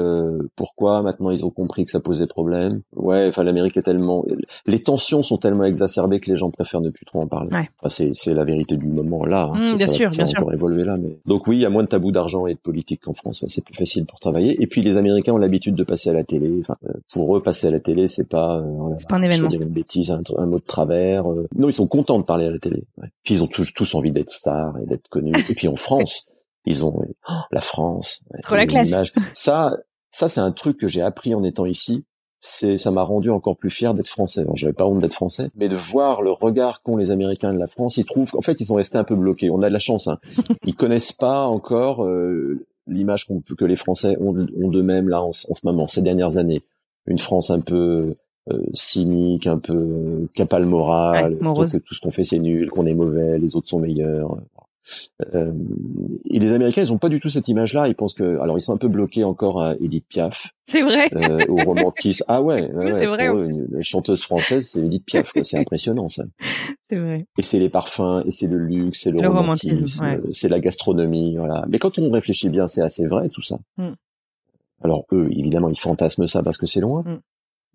pourquoi. Maintenant, ils ont compris que ça posait problème. Ouais, enfin, l'Amérique est tellement, les tensions sont tellement exacerbées que les gens préfèrent ne plus trop en parler. Enfin, c'est la vérité du moment là. Hein. Mm, bien ça, sûr, ça bien encore évolué là, mais donc oui, il y a moins de tabous d'argent et de politique qu'en France. c'est plus facile pour travailler et puis les Américains ont l'habitude de passer à la télé. Enfin, euh, pour eux, passer à la télé, c'est pas, euh, c'est pas un événement. Je dire une bêtise, un, mot de travers. Euh. Non, ils sont contents de parler à la télé. Puis ils ont tous, tous envie d'être stars et d'être connus. et puis en France, ils ont oh, la France. Trop la classe. Ça, ça c'est un truc que j'ai appris en étant ici. C'est, ça m'a rendu encore plus fier d'être français. Alors, j'avais pas honte d'être français, mais de voir le regard qu'ont les Américains de la France, ils trouvent, en fait, ils sont restés un peu bloqués. On a de la chance. Hein. Ils connaissent pas encore l'image qu'on que les Français ont, ont d'eux-mêmes là en, ce moment, ces dernières années. Une France un peu euh, cynique, un peu euh, qui le moral, que tout ce qu'on fait c'est nul, qu'on est mauvais, les autres sont meilleurs. Euh, et les Américains, ils ont pas du tout cette image-là. Ils pensent que, alors, ils sont un peu bloqués encore à Edith Piaf. C'est vrai. Euh, au romantisme. Ah ouais. ouais, c'est vrai. une, chanteuse française, c'est Edith Piaf. C'est impressionnant ça. C'est vrai. Et c'est les parfums, et c'est le luxe, c'est le, romantisme, c'est la gastronomie, voilà. Mais quand on réfléchit bien, c'est assez vrai tout ça. Mm. Alors eux, évidemment, ils fantasment ça parce que c'est loin. Mm.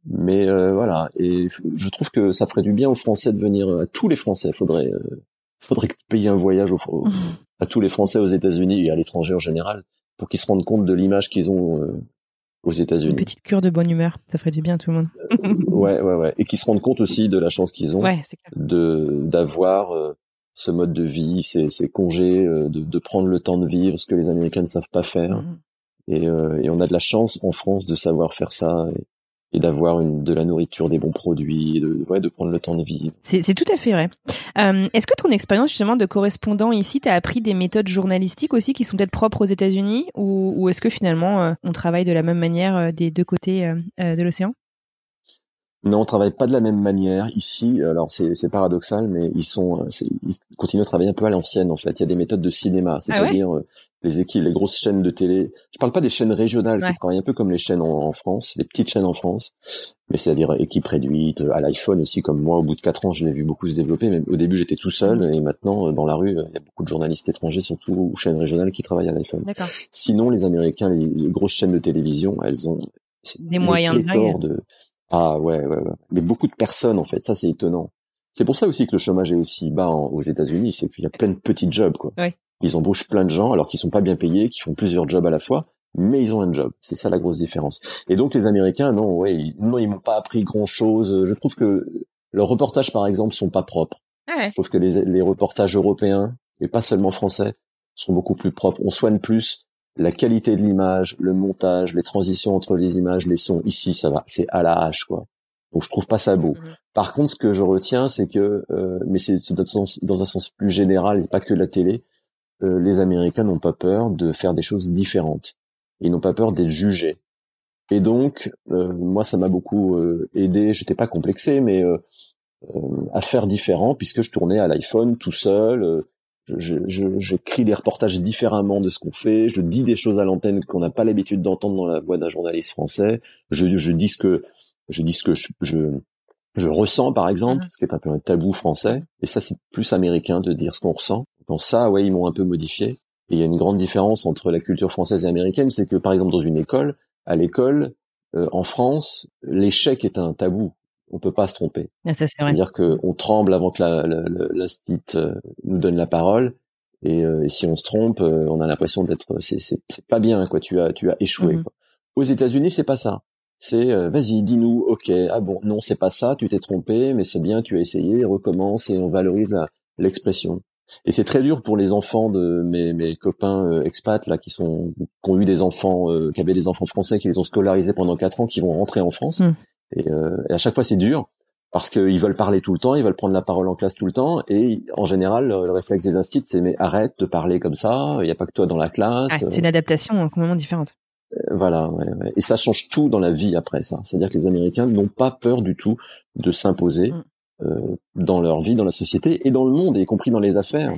Mais euh, voilà, et je trouve que ça ferait du bien aux Français de venir, à tous les Français, faudrait euh, faudrait payer un voyage à tous les Français aux États-Unis et à l'étranger en général pour qu'ils se rendent compte de l'image qu'ils ont euh, aux États-Unis. Une petite cure de bonne humeur, ça ferait du bien à tout le monde. Euh, ouais, ouais, ouais, et qu'ils se rendent compte aussi de la chance qu'ils ont de d'avoir euh, ce mode de vie, ces, ces congés, de, de, prendre le temps de vivre, ce que les Américains ne savent pas faire. Mm. Et, et, on a de la chance en France de savoir faire ça. Et, et d'avoir de la nourriture, des bons produits, de, ouais, de prendre le temps de vivre. C'est tout à fait vrai. Euh, Est-ce que ton expérience justement de correspondant ici, t'as appris des méthodes journalistiques aussi qui sont peut-être propres aux États-Unis, ou, ou est-ce que finalement euh, on travaille de la même manière euh, des deux côtés euh, de l'océan? Non, on travaille pas de la même manière ici. Alors c'est paradoxal, mais ils sont, ils continuent à travailler un peu à l'ancienne en fait. Il y a des méthodes de cinéma, ah c'est-à-dire les équipes, les grosses chaînes de télé. Je parle pas des chaînes régionales qui travaillent un peu comme les chaînes en, France, les petites chaînes en France, mais c'est-à-dire équipe réduite, à l'iPhone aussi, comme moi, au bout de quatre ans, je l'ai vu beaucoup se développer. Mais au début, j'étais tout seul, mm. et maintenant, euh, dans la rue, il y a beaucoup de journalistes étrangers, surtout ou chaînes régionales, qui travaillent à l'iPhone. Sinon, les Américains, les, grosses chaînes de télévision, elles ont des moyens de ah ouais, ouais, ouais. Mais beaucoup de personnes, en fait, ça c'est étonnant. C'est pour ça aussi que le chômage est aussi bas aux États-Unis, c'est qu'il y a plein de petits jobs, quoi. Ils embauchent plein de gens alors qu'ils sont pas bien payés, qui font plusieurs jobs à la fois, mais ils ont un job. C'est ça la grosse différence. Et donc les Américains, non, ouais, ils, non, ils m'ont pas appris grand chose. Je trouve que leurs reportages, par exemple, sont pas propres. Ah Je trouve que les, les reportages européens, et pas seulement français, sont beaucoup plus propres. On soigne plus la qualité de l'image, le montage, les transitions entre les images, les sons. Ici, ça va, c'est à la hache, quoi. Donc je trouve pas ça beau. Mhm. Par contre, ce que je retiens, c'est que, euh, mais c'est dans, un sens- plus général et pas que la télé, euh, les Américains n'ont pas peur de faire des choses différentes. Ils n'ont pas peur d'être jugés. Et donc, euh, moi, ça m'a beaucoup euh, aidé. J'étais pas complexé, mais euh, euh, à faire différent, puisque je tournais à l'iPhone tout seul. Euh, je, je, j'écris des reportages différemment de ce qu'on fait. Je dis des choses à l'antenne qu'on n'a pas l'habitude d'entendre dans la voix d'un journaliste français. Je, je dis ce que je dis ce que je, je, je ressens, par exemple, Mhm. ce qui est un peu un tabou français. Et ça, c'est plus américain de dire ce qu'on ressent. Donc ça, ouais, ils m'ont un peu modifié. Et il y a une grande différence entre la culture française et américaine, c'est que par exemple dans une école, à l'école, euh, en France, l'échec est un tabou. On peut pas se tromper. Ah. C'est-à-dire qu'on tremble avant que la, la, euh, nous donne la parole. Et, euh, et si on se trompe, euh, on a l'impression d'être, c'est, pas bien, quoi. Tu as, tu as échoué. Quoi. Aux États-Unis, c'est pas ça. C'est, euh, vas-y, dis-nous, ok, ah bon, non, c'est pas ça, tu t'es trompé, mais c'est bien, tu as essayé, recommence et on valorise l'expression. Et c'est très dur pour les enfants de mes, mes copains expats là qui sont, qui ont eu des enfants, qui avaient des enfants français, qui les ont scolarisés pendant quatre ans, qui vont rentrer en France. Mhm. Et, euh, et à chaque fois, c'est dur parce qu'ils veulent parler tout le temps, ils veulent prendre la parole en classe tout le temps, et en général, le, le réflexe des instits, c'est mais arrête de parler comme ça, il n'y a pas que toi dans la Ah, classe. c'est une adaptation euh, complètement différente. Euh, Voilà, ouais, ouais. et ça change tout dans la vie après ça. C'est-à-dire que les Américains n'ont pas peur du tout de s'imposer Mm. euh, dans leur vie, dans la société et dans le monde, y compris dans les affaires.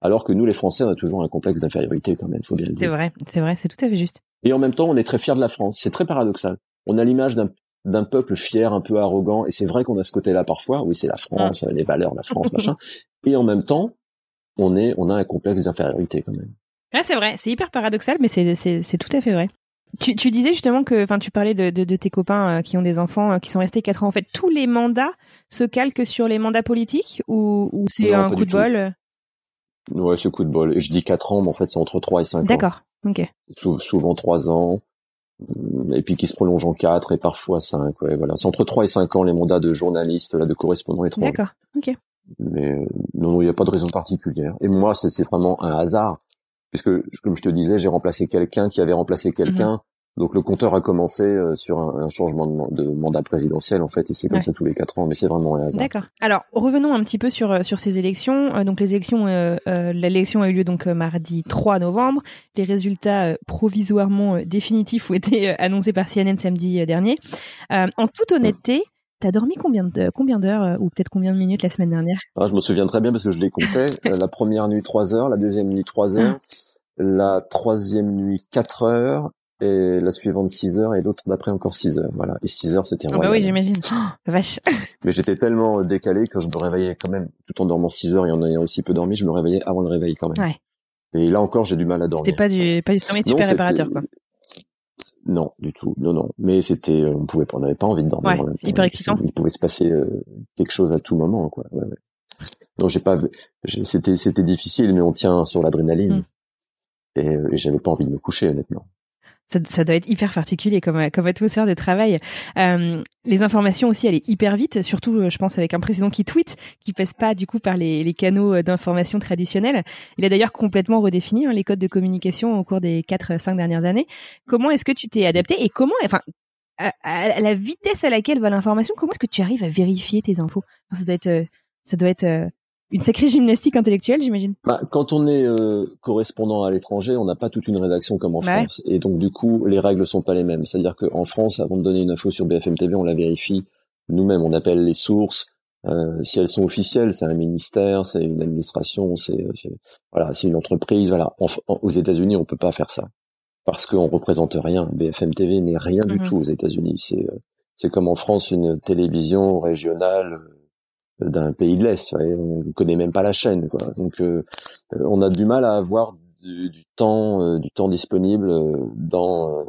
Alors que nous, les Français, on a toujours un complexe d'infériorité quand même, faut bien le C'est dire. vrai, c'est vrai, c'est tout à fait juste. Et en même temps, on est très fiers de la France. C'est très paradoxal. On a l'image d'un d'un peuple fier, un peu arrogant, et c'est vrai qu'on a ce côté-là parfois. Oui, c'est la France, les valeurs, la France, machin. Et en même temps, on est, on a un complexe d'infériorité quand même. Ouais, c'est vrai, c'est hyper paradoxal, mais c'est, c'est, c'est tout à fait vrai. Tu, tu disais justement que, enfin, tu parlais de, de, de tes copains euh, qui ont des enfants euh, qui sont restés quatre ans. En fait, tous les mandats se calquent sur les mandats politiques ou, ou c'est Non, un coup de tout. bol euh Ouais, ce coup de bol. Et je dis quatre ans, mais en fait, c'est entre trois et cinq ans. D'accord, ok. Sou- souvent trois ans, et puis qui se prolonge en quatre et parfois cinq. Ouais, voilà. C'est entre trois et cinq ans les mandats de journaliste, là, de correspondant trois. D'accord, ok. Mais euh, non, non, il n'y a pas de raison particulière. Et moi, c'est vraiment un hasard, puisque comme je te disais, j'ai remplacé quelqu'un qui avait remplacé quelqu'un. Mhm. Donc le compteur a commencé euh, sur un, un changement de, man- de mandat présidentiel en fait, et c'est comme Ouais. ça tous les quatre ans. Mais c'est vraiment un hasard. D'accord. Alors, revenons un petit peu sur euh, sur ces élections. Euh, donc, les élections, euh, euh, l'élection a eu lieu donc mardi 3 novembre. Les résultats euh, provisoirement euh, définitifs ont été annoncés par CNN samedi dernier. Euh, en toute honnêteté, t'as dormi combien de combien d'heures ou peut-être combien de minutes la semaine dernière? Ah, je me souviens très bien parce que je les comptais. Euh, la première nuit trois heures, la deuxième nuit trois heures, la troisième nuit quatre heures et la suivante 6 heures et l'autre d'après encore 6 heures. Voilà. Et 6 heures, c'était Ah bah oui, j'imagine. Oh, vache. Mais j'étais tellement euh, décalé que je me réveillais quand même, tout en dormant 6 heures et en ayant aussi peu dormi, je me réveillais avant le réveil quand même. Ouais. Et là encore, j'ai du mal à dormir. C'était pas du pas du sommeil Non, super réparateur quoi. Non, du tout. Non, non. Mais c'était, euh, on pouvait pas, on n'avait pas envie de dormir. Ouais, en même temps. hyper excitant. Il pouvait se passer euh, quelque chose à tout moment, quoi. Ouais, ouais. Non, j'ai pas, c'était, c'était difficile, mais on tient sur l'adrénaline. Mm. Et, euh, et j'avais pas envie de me coucher, honnêtement. Ça, ça doit être hyper particulier comme, comme atmosphère de travail. Euh, les informations aussi, elle est hyper vite, surtout, euh, je pense, avec un président qui tweet, qui passe pas du coup par les, les canaux euh, d'information traditionnels. Il a d'ailleurs complètement redéfini hein, les codes de communication au cours des 4-5 dernières années. Comment est-ce que tu t'es adapté et comment, enfin, à, la vitesse à laquelle va l'information, comment est-ce que tu arrives à vérifier tes infos? Ça doit être, euh, ça doit être euh, une sacrée gymnastique intellectuelle, j'imagine. Bah, quand on est euh, correspondant à l'étranger, on n'a pas toute une rédaction comme en Ouais. France, et donc du coup, les règles sont pas les mêmes. C'est-à-dire qu'en France, avant de donner une info sur BFM TV, on la vérifie nous-mêmes, on appelle les sources. Euh, si elles sont officielles, c'est un ministère, c'est une administration, c'est c'est- voilà, c'est une entreprise. Voilà, En- en- aux États-Unis, on peut pas faire ça parce qu'on représente rien. BFM TV n'est rien du Mhm. tout aux États-Unis. C'est euh, c'est comme en France une télévision régionale euh, d'un pays de l'Est. On ne connaît même pas la chaîne. Quoi. Donc, euh, euh, on a du mal à avoir du, du temps, euh, du temps disponible euh, dans euh,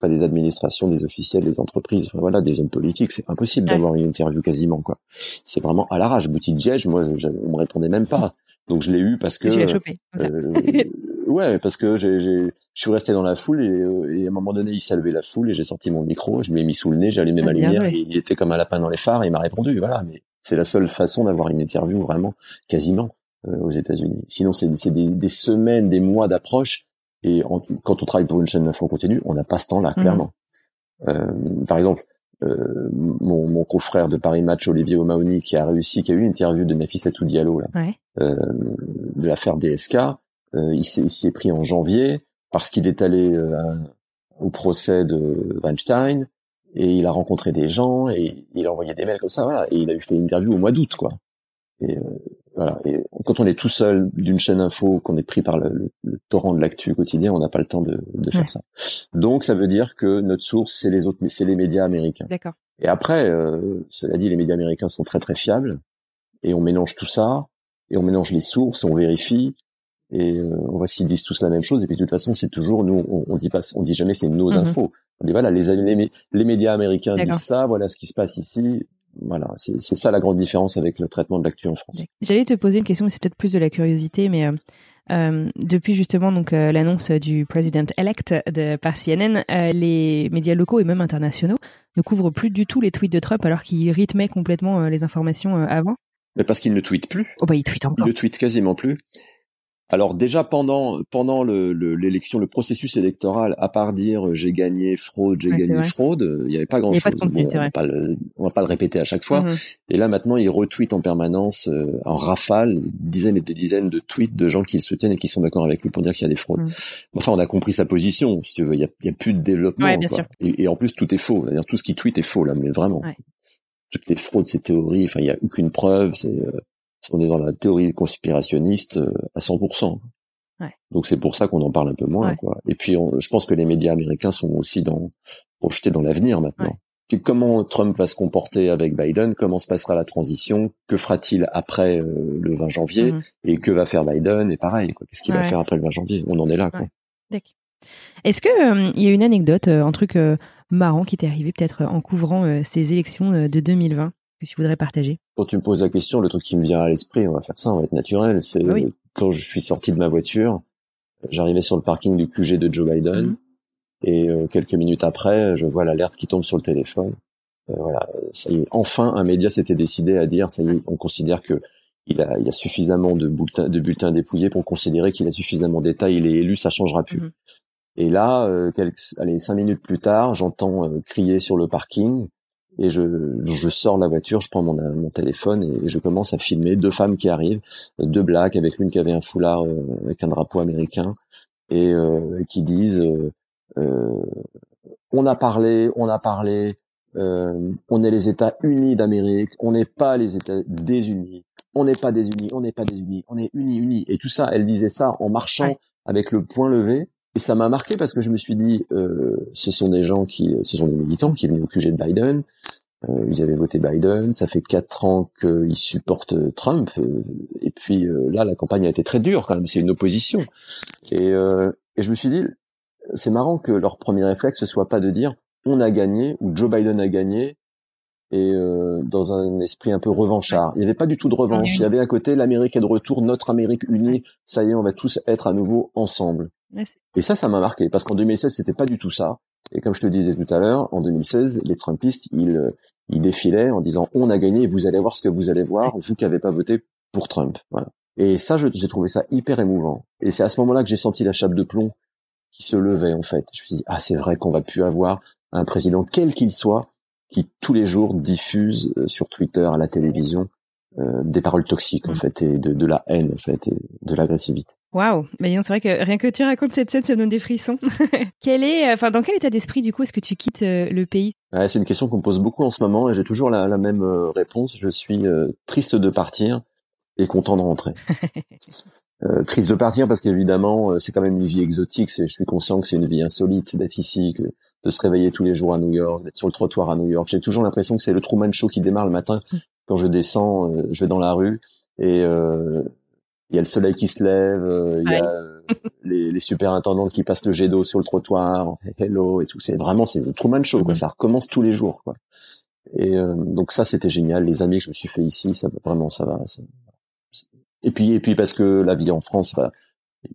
pas des administrations, des officiels, des entreprises, enfin, voilà, des hommes politiques. C'est impossible Ouais. d'avoir une interview quasiment. quoi. C'est vraiment à l'arrache. Boutique Diège, moi, on me répondait même pas. Donc, je l'ai eu parce que tu l'as chopé. euh, ouais, parce que j'ai, j'ai, je suis resté dans la foule et, et, à un moment donné, il s'est levé la foule et j'ai sorti mon micro, je lui ai mis sous le nez, j'ai allumé Ah, ma lumière, et il était comme un lapin dans les phares et il m'a répondu, voilà. Mais c'est la seule façon d'avoir une interview vraiment, quasiment, euh, aux États-Unis. Sinon, c'est, des, des semaines, des mois d'approche et en- quand on travaille pour une chaîne d'info continue, on n'a pas ce temps-là, Mhm. clairement. Euh, par exemple, euh, mon, mon confrère de Paris Match, Olivier O'Mahony, qui a réussi, qui a eu une interview de Nafissatou Diallo, là, Ouais. euh, de l'affaire DSK, euh, il s'est il s'y est pris en janvier parce qu'il est allé euh, au procès de Weinstein et il a rencontré des gens et il a envoyé des mails comme ça, voilà, et il a eu fait une interview au mois d'août, quoi. Et euh, voilà. Et quand on est tout seul d'une chaîne info, qu'on est pris par le, le- le torrent de l'actu quotidien, on n'a pas le temps de, de faire Ouais. ça. Donc ça veut dire que notre source, c'est les autres, c'est les médias américains. D'accord. Et après, euh, cela dit, les médias américains sont très très fiables et on mélange tout ça et on mélange les sources, on vérifie et euh, on voit s'ils disent tous la même chose. Et puis de toute façon, c'est toujours nous, on, on dit pas, on dit jamais c'est nos Mhm. infos. On dit voilà, les, les, les médias américains disent ça, voilà ce qui se passe ici. Voilà, c'est ça la grande différence avec le traitement de l'actu en France. J'allais te poser une question, mais c'est peut-être plus de la curiosité, mais euh, euh, depuis justement donc euh, l'annonce du president elect de par CNN, euh, les médias locaux et même internationaux ne couvrent plus du tout les tweets de Trump alors qu'ils rythmaient complètement les informations euh, avant. Mais parce qu'ils ne tweetent plus. Oh bah ils tweetent Ils encore. ne tweetent quasiment plus. Alors déjà pendant pendant le- le- l'élection, le, processus électoral, à part dire euh, j'ai gagné fraude, j'ai Ouais, gagné fraude, euh, il n'y avait pas grand Il chose. pas c'est on, va pas le, on va pas le répéter à chaque fois. Mhm. Et là maintenant, ils retweetent en permanence, euh, en rafale, des dizaines et des dizaines de tweets de gens qui le soutiennent et qui sont d'accord avec lui pour dire qu'il y a des fraudes. Mhm. Enfin, on a compris sa position, si tu veux. Il y a, il y a plus de développement. Ouais, bien quoi. sûr. Et, et en plus, tout est faux. C'est-à-dire tout ce qui tweet est faux là, mais vraiment. Ouais. Toutes les fraudes, c'est théorie. Enfin, il y a aucune preuve. C'est euh, on est dans la théorie conspirationniste euh, à 100%. Ouais. Donc c'est pour ça qu'on en parle un peu moins. Ouais. Quoi. Et puis, on- je pense que les médias américains sont aussi dans projetés dans l'avenir maintenant. Comment Trump va se comporter avec Biden Comment se passera la transition Que fera-t-il après euh, le 20 janvier Mhm. Et que va faire Biden Et pareil, qu'est-ce qu'il va faire après le 20 janvier? On en est là. Quoi. Est-ce que euh, y a une anecdote, euh, un truc marrant qui t'est arrivé peut-être en couvrant ces élections de 2020 que tu voudrais partager? Quand tu me poses la question, le truc qui me vient à l'esprit, on va faire ça, on va être naturel, c'est oui. quand je suis sorti de ma voiture, j'arrivais sur le parking du QG de Joe Biden, Mhm. et euh, quelques minutes après, je vois l'alerte qui tombe sur le téléphone. Euh, voilà, ça y est, enfin un média s'était décidé à dire, ça y est, on considère que il a, il a suffisamment de bulletins, de bulletins dépouillés pour considérer qu'il a suffisamment d'état, il est élu, ça changera plus. Mhm. Et là, euh, quelques, allez, cinq minutes plus tard, j'entends euh, crier sur le parking et je, je sors la voiture, je prends mon, mon téléphone et je commence à filmer deux femmes qui arrivent, deux blacks avec l'une qui avait un foulard euh, avec un drapeau américain et euh, qui disent euh, euh, on a parlé, on a parlé, euh, on est les États unis d'Amérique, on n'est pas les États désunis, on n'est pas désunis, on n'est pas désunis, on est unis, unis. Et tout ça, elle disait ça en marchant Ouais. avec le poing levé. Et ça m'a marqué parce que je me suis dit, euh, ce sont des gens qui, ce sont des militants qui venaient au QG de Biden. Euh, ils avaient voté Biden. Ça fait quatre ans qu'ils supportent Trump. euh, et puis euh, là, la campagne a été très dure quand même. C'est une opposition. Et, euh, et je me suis dit, c'est marrant que leur premier réflexe ce soit pas de dire on a gagné ou Joe Biden a gagné et euh, dans un esprit un peu revanchard. Il n'y avait pas du tout de revanche. Il y avait à côté l'Amérique est de retour, notre Amérique unie. Ça y est, on va tous être à nouveau ensemble. Et ça, ça m'a marqué parce qu'en 2016, c'était pas du tout ça. Et comme je te le disais tout à l'heure, en 2016, les Trumpistes, ils, euh, ils défilaient en disant on a gagné, vous allez voir ce que vous allez voir, vous qui n'avez pas voté pour Trump. Voilà. Et ça, j'ai trouvé ça hyper émouvant. Et c'est à ce moment-là que j'ai senti la chape de plomb qui se levait en fait. Je me suis dit ah c'est vrai qu'on va plus avoir un président quel qu'il soit qui tous les jours diffuse euh, sur Twitter, à la télévision, euh, des paroles toxiques en fait et de, de la haine en fait et de l'agressivité. Waouh, mais c'est vrai que rien que tu racontes cette scène, ça donne des frissons. quel est, enfin, dans quel état d'esprit du coup est-ce que tu quittes euh, le pays? Ouais, c'est une question qu'on me pose beaucoup en ce moment et j'ai toujours la, la même euh, réponse. Je suis euh, triste de partir et content de rentrer. Euh, triste de partir parce qu'évidemment euh, c'est quand même une vie exotique. Je suis conscient que c'est une vie insolite d'être ici, que de se réveiller tous les jours à New York, d'être sur le trottoir à New York. J'ai toujours l'impression que c'est le Truman Show qui démarre le matin quand je descends, euh, je vais dans la rue et euh, il y a le soleil qui se lève, euh, il y a euh, les, les superintendants qui passent le jet d'eau sur le trottoir, hello et tout. C'est vraiment c'est le Truman Show quoi. Ça recommence tous les jours quoi. Et euh, donc ça c'était génial. Les amis que je me suis fait ici, ça vraiment ça va. ça- Et puis et puis parce que la vie en France, va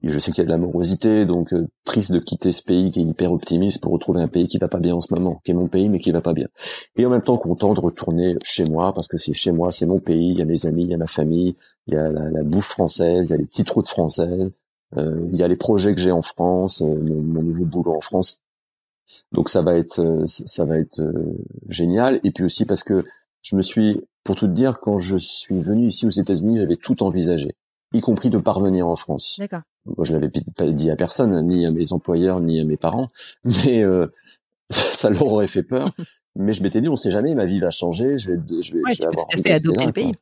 je sais qu'il y a de l'amorosité, donc euh, triste de quitter ce pays qui est hyper optimiste pour retrouver un pays qui va pas bien en ce moment, qui est mon pays mais qui va pas bien. Et en même temps content de retourner chez moi parce que c'est chez moi, c'est mon pays, il y a mes amis, il y a ma famille, il y a la, bouffe française, il y a les petites routes françaises, euh, il y a les projets que j'ai en France, euh, mon, nouveau boulot en France. Donc ça va être ça va être génial. Et puis aussi parce que je me suis, pour tout dire, quand je suis venu ici aux États-Unis, j'avais tout envisagé y compris de parvenir en France. D'accord. Moi, je l'avais pas dit à personne, ni à mes employeurs, ni à mes parents, mais euh, ça leur aurait fait peur. mais je m'étais dit, on sait jamais, ma vie va changer, je vais, je vais, ouais, je vais avoir. fait adopter le pays.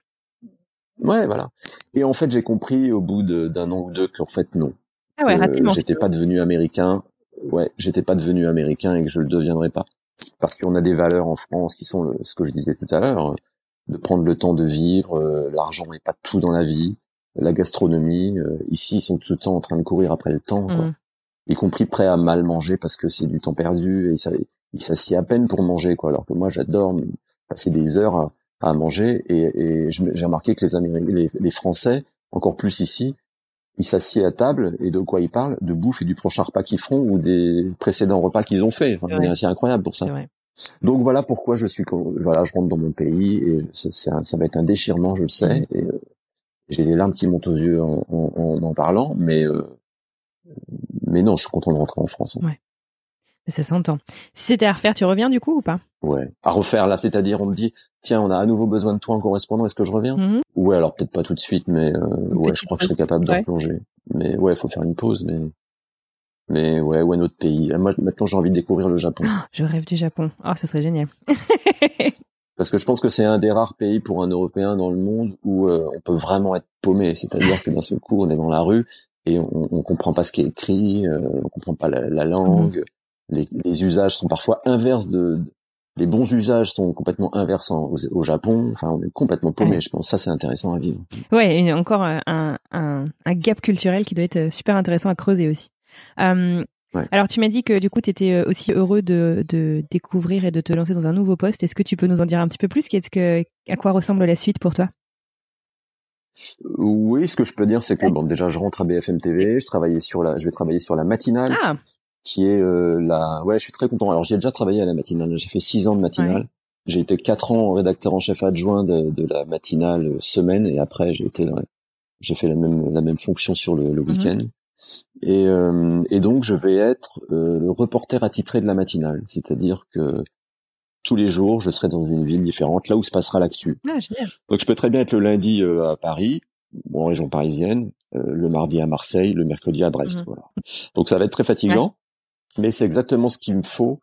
Ouais, voilà. Et en fait, j'ai compris au bout d'un an ou deux qu'en fait non. Ah ouais, rapidement. J'étais pas devenu américain. Ouais, j'étais pas devenu américain et que je le deviendrai pas. Parce qu'on a des valeurs en France qui sont ce que je disais tout à l'heure, de prendre le temps de vivre. Euh, l'argent n'est pas tout dans la vie la gastronomie. Euh, ici, ils sont tout le temps en train de courir après le temps, quoi. Mmh. y compris prêts à mal manger parce que c'est du temps perdu et ça, ils s'assiedent à peine pour manger, quoi. Alors que moi, j'adore passer des heures à, à manger et, et j'ai remarqué que les, Américains, les, les Français, encore plus ici, ils s'assiedent à table et de quoi ils parlent? De bouffe et du prochain repas qu'ils feront ou des précédents repas qu'ils ont fait. Enfin, c'est incroyable pour ça. Donc voilà pourquoi je suis voilà, je rentre dans mon pays et ça, ça va être un déchirement, je le sais. Et, euh, j'ai les larmes qui montent aux yeux en en, parlant, mais euh, mais non, je suis content de rentrer en France. Ouais. Ça s'entend. Si c'était à refaire, tu reviens du coup ou pas? Ouais, à refaire là, c'est-à-dire on me dit tiens, on a à nouveau besoin de toi en correspondant, est-ce que je reviens? Mmh Ouais, alors peut-être pas tout de suite, mais euh, ouais, je crois que je serais capable de plonger. Mais ouais, il faut faire une pause, mais mais ouais, ou un autre pays. Moi, maintenant, j'ai envie de découvrir le Japon. je rêve du Japon. Oh, ce serait génial. Parce que je pense que c'est un des rares pays pour un Européen dans le monde où euh, on peut vraiment être paumé. C'est-à-dire que d'un seul coup, on est dans la rue et on, on comprend pas ce qui est écrit, euh, on comprend pas la, langue. Les, les, usages sont parfois inverses de, les bons usages sont complètement inverses au, Japon. Enfin, on est complètement paumé. Je pense ça c'est intéressant à vivre. Ouais, et encore un, un, un, gap culturel qui doit être super intéressant à creuser aussi. Euh, alors, tu m'as dit que du coup, tu étais euh, aussi heureux de, découvrir et de te lancer dans un nouveau poste. Est-ce que tu peux nous en dire un petit peu plus? Qu'est-ce que, À quoi ressemble la suite pour toi? Oui, ce que je peux dire, c'est que bon, déjà, je rentre à BFM TV. Je travaillais sur la, je vais travailler sur la matinale, ah. qui est euh, la. Ouais, je suis très content. Alors, j'ai déjà travaillé à la matinale. J'ai fait six ans de matinale. J'ai été quatre ans rédacteur en chef adjoint de, la matinale semaine, et après, j'ai été, j'ai fait la même la même fonction sur le, mhm. week-end. Et, euh, et donc je vais être euh, le reporter attitré de la matinale, c'est-à-dire que tous les jours je serai dans une ville différente, là où se passera l'actu. Ah, donc je peux très bien être le lundi euh, à Paris, en région parisienne, le mardi à Marseille, le mercredi à Brest. Mhm. Voilà. Donc ça va être très fatigant, mais c'est exactement ce qu'il me faut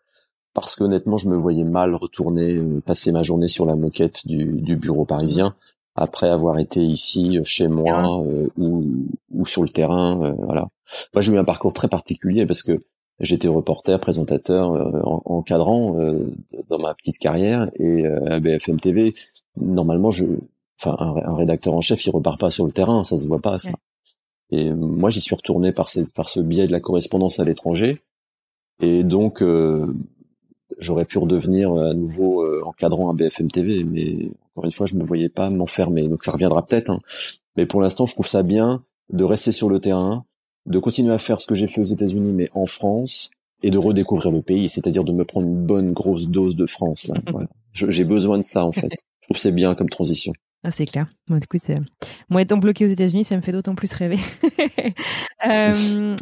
parce qu'honnêtement je me voyais mal retourner passer ma journée sur la moquette du, du bureau parisien après avoir été ici euh, chez moi euh, ou, ou sur le terrain. Euh, voilà. Moi, j'ai eu un parcours très particulier parce que j'étais reporter, présentateur, encadrant dans ma petite carrière et à BFM TV. Normalement, je, enfin, un, rédacteur en chef, il repart pas sur le terrain, ça se voit pas ça. Et moi, j'y suis retourné par, par ce biais de la correspondance à l'étranger. Et donc, j'aurais pu redevenir à nouveau encadrant à BFM TV, mais encore une fois, je me voyais pas m'enfermer. Donc ça reviendra peut-être. Hein. Mais pour l'instant, je trouve ça bien de rester sur le terrain, de continuer à faire ce que j'ai fait aux États-Unis, mais en France, et de redécouvrir le pays, c'est-à-dire de me prendre une bonne grosse dose de France. Là. Voilà. J'ai besoin de ça en fait. Je trouve c'est bien comme transition. Ah, c'est clair. Bon, écoute, moi étant bloqué aux États-Unis, ça me fait d'autant plus rêver. euh,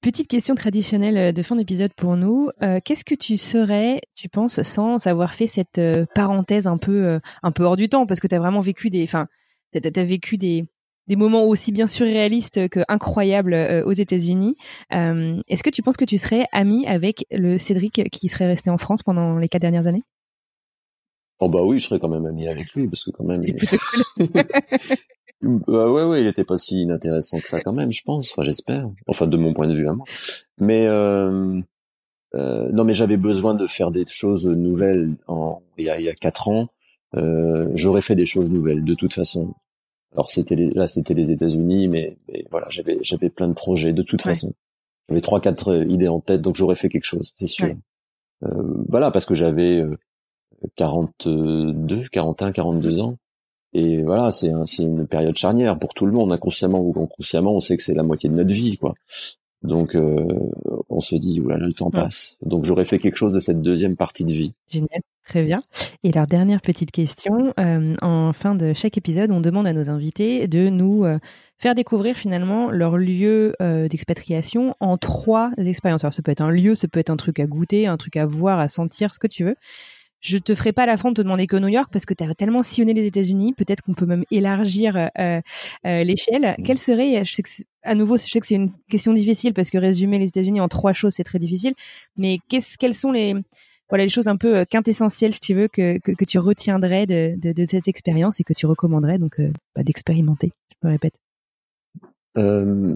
Petite question traditionnelle euh, de fin d'épisode pour nous. Euh, qu'est-ce que tu serais, tu penses, sans avoir fait cette euh, parenthèse un peu, un peu hors du temps, parce que tu as vraiment vécu des, enfin, t'as as vécu des, des moments aussi bien surréalistes que incroyables aux États-Unis. Est-ce que tu penses que tu serais ami avec le Cédric qui serait resté en France pendant les quatre dernières années? Oh bah oui, je serais quand même ami avec lui parce que quand même. Bah ouais, ouais, il était pas si inintéressant que ça quand même, je pense. Enfin, j'espère. Enfin, de mon point de vue à moi. Mais euh, euh, non, mais j'avais besoin de faire des choses nouvelles. En, il y a, il y a quatre ans, euh, j'aurais fait des choses nouvelles de toute façon. Alors c'était là, c'était les États-Unis, mais, mais, voilà, j'avais j'avais plein de projets de toute façon. J'avais trois quatre idées en tête, donc j'aurais fait quelque chose, c'est sûr. Euh, voilà, parce que j'avais 42, 41, 42 ans Et voilà, c'est un, une période charnière pour tout le monde, inconsciemment ou inconsciemment, on sait que c'est la moitié de notre vie, quoi. Donc euh, on se dit, oulala, le temps passe. Donc j'aurais fait quelque chose de cette deuxième partie de vie. Génial. Très bien. Et alors, dernière petite question. Euh, en fin de chaque épisode, on demande à nos invités de nous euh, faire découvrir finalement leur lieu euh, d'expatriation en trois expériences. Alors, ça peut être un lieu, ça peut être un truc à goûter, un truc à voir, à sentir, ce que tu veux. Je te ferai pas l'affront de te demander que New York parce que tu as tellement sillonné les États-Unis. Peut-être qu'on peut même élargir l'échelle. Mmh. Quelle serait, je sais que à nouveau, je sais que c'est une question difficile parce que résumer les États-Unis en trois choses, c'est très difficile. Mais qu'est-ce, quelles sont les, voilà les choses un peu euh, quintessentielles, si tu veux, que, que, tu retiendrais de, de, de, cette expérience et que tu recommanderais donc euh, bah, d'expérimenter. Je me répète. Euh,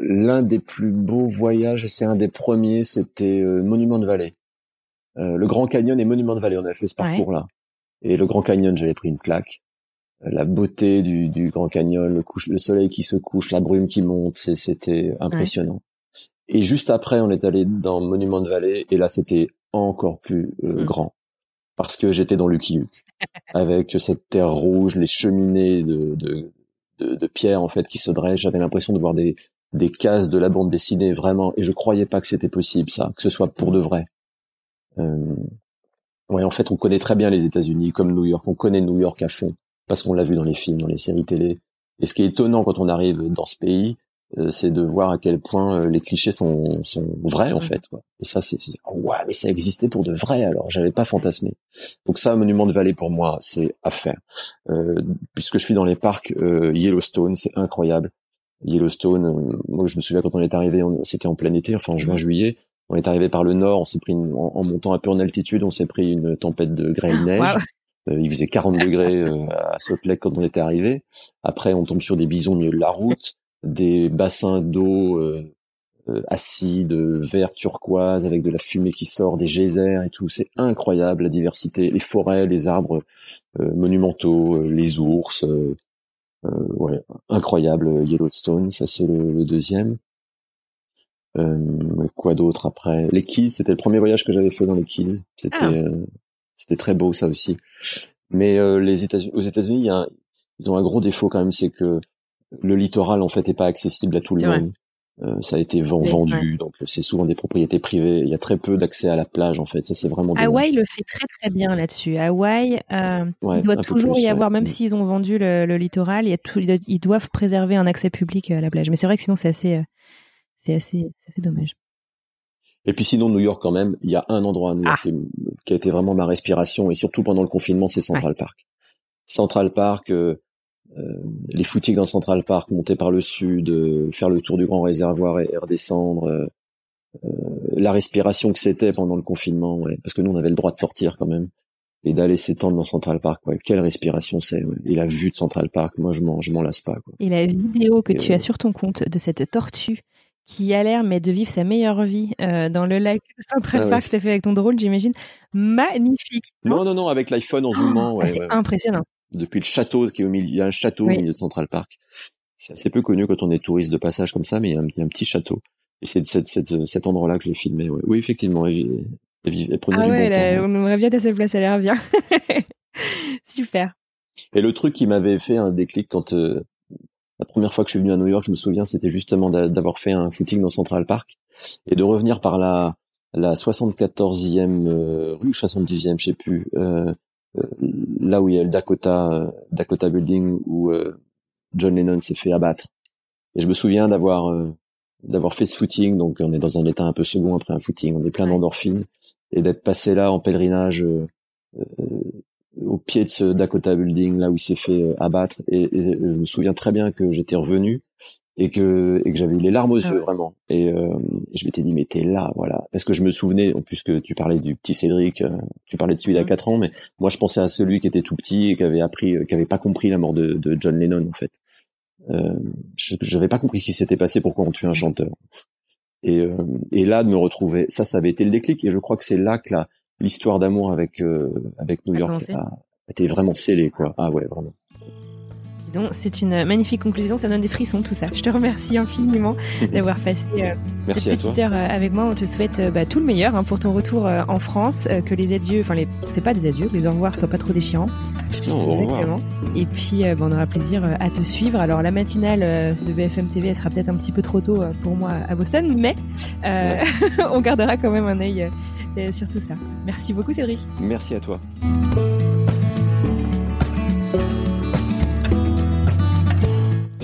L'un des plus beaux voyages, et c'est un des premiers, c'était euh, Monument de Vallée. Le Grand Canyon et Monument de Vallée, on avait fait ce parcours-là. Et le Grand Canyon, j'avais pris une claque. La beauté du, du Grand Canyon, le, couche, le soleil qui se couche, la brume qui monte, c'était impressionnant. Et juste après, on est allé dans Monument de Vallée, et là, c'était encore plus euh, mmh. grand parce que j'étais dans Lucky Luke avec cette terre rouge, les cheminées de, de, de, pierre en fait qui se dressent. J'avais l'impression de voir des, des cases de la bande dessinée vraiment, et je croyais pas que c'était possible ça, que ce soit pour de vrai. Euh, ouais, en fait, on connaît très bien les États-Unis comme New York. On connaît New York à fond parce qu'on l'a vu dans les films, dans les séries télé. Et ce qui est étonnant quand on arrive dans ce pays, euh, c'est de voir à quel point euh, les clichés sont, sont vrais en mmh. fait. Quoi. Et ça, c'est oh, ouais, mais ça existait pour de vrai. Alors, j'avais pas fantasmé. Donc ça, Monument de Vallée pour moi, c'est à faire. Euh, puisque je suis dans les parcs euh, Yellowstone, c'est incroyable. Yellowstone, moi je me souviens quand on est arrivé, c'était en plein été, enfin en juin-juillet. On est arrivé par le nord, on s'est pris en, montant un peu en altitude, on s'est pris une tempête de grêle neige. il faisait 40 degrés à Salt Lake quand on était arrivé. Après, on tombe sur des bisons au milieu de la route des bassins d'eau euh, euh, acides, vert turquoise, avec de la fumée qui sort, des geysers et tout. C'est incroyable la diversité, les forêts, les arbres euh, monumentaux, les ours. ouais, incroyable Yellowstone, ça c'est le, deuxième. Quoi d'autre après? Les Keys, c'était le premier voyage que j'avais fait dans les Keys. C'était ah. c'était très beau ça aussi. Mais les États aux États-Unis, ils ont un gros défaut quand même, c'est que le littoral en fait est pas accessible à tout le monde. Euh, ça a été vendu, donc c'est souvent des propriétés privées. Il y a très peu d'accès à la plage en fait. Ça c'est vraiment. Hawaï le fait très très bien là-dessus. Hawaï, euh, il doit toujours y avoir, même s'ils ont vendu le, littoral, il y a tout, ils doivent préserver un accès public à la plage. Mais c'est vrai que sinon c'est assez, euh, c'est assez, assez dommage. Et puis sinon New York quand même, il y a un endroit à New York ah. qui, a été vraiment ma respiration et surtout pendant le confinement, c'est Central Park. Central Park. Euh, euh, les footings dans Central Park, monter par le sud, euh, faire le tour du grand réservoir et, redescendre, la respiration que c'était pendant le confinement, ouais, parce que nous on avait le droit de sortir quand même et d'aller s'étendre dans Central Park. Ouais. Quelle respiration c'est Et la vue de Central Park, moi je m'en je m'en lasse pas. Quoi. Et la vidéo que tu as sur ton compte de cette tortue qui a l'air mais de vivre sa meilleure vie dans le lac Central ah Park, ouais. fait avec ton drone, j'imagine, magnifique. Non non non, avec l'iPhone en zoomant. Oh, ouais, c'est impressionnant depuis le château qui est au milieu. Il y a un château au milieu de Central Park. C'est assez peu connu quand on est touriste de passage comme ça, mais il y a un, petit château. Et c'est cet endroit-là que je l'ai filmé. Oui, effectivement. Elle, prenait ah ouais, On aimerait bien à cette place, elle a l'air bien. Super. Et le truc qui m'avait fait un déclic quand euh, la première fois que je suis venu à New York, je me souviens, c'était justement d'avoir fait un footing dans Central Park et de revenir par la la 74e euh, rue, 70e, je sais plus, euh, euh, là où il y a le Dakota euh, Dakota Building où euh, John Lennon s'est fait abattre. Et je me souviens d'avoir d'avoir fait ce footing, donc on est dans un état un peu second après un footing, on est plein d'endorphines, et d'être passé là en pèlerinage euh, pied de ce Dakota Building, là où il s'est fait abattre, et, je me souviens très bien que j'étais revenu et que et que j'avais eu les larmes aux ah yeux vraiment. Et, euh, je m'étais dit mais t'es là voilà. Parce que je me souvenais en plus que tu parlais du petit Cédric euh, tu parlais de celui d'à 4 ans mais moi je pensais à celui qui était tout petit et qui avait appris euh, qui avait pas compris la mort de, de John Lennon en fait. Euh, j'avais pas compris ce qui s'était passé pourquoi on tue un chanteur. Et euh, et là de me retrouver ça ça avait été le déclic. Et je crois que c'est là que la l'histoire d'amour avec avec New York a, a été vraiment scellée quoi ah ouais vraiment c'est une magnifique conclusion, ça donne des frissons tout ça. Je te remercie infiniment d'avoir passé euh, Merci cette petite heure euh, avec moi. On te souhaite euh, bah, tout le meilleur hein, pour ton retour euh, en France, que les adieux, enfin les, c'est pas des adieux, que les au revoir soient pas trop déchirants. Non, au revoir. Exactement. Et puis bah, on aura plaisir à te suivre. Alors la matinale de BFM TV, elle sera peut-être un petit peu trop tôt pour moi à Boston, mais on gardera quand même un œil sur tout ça. Merci beaucoup Cédric. Merci à toi.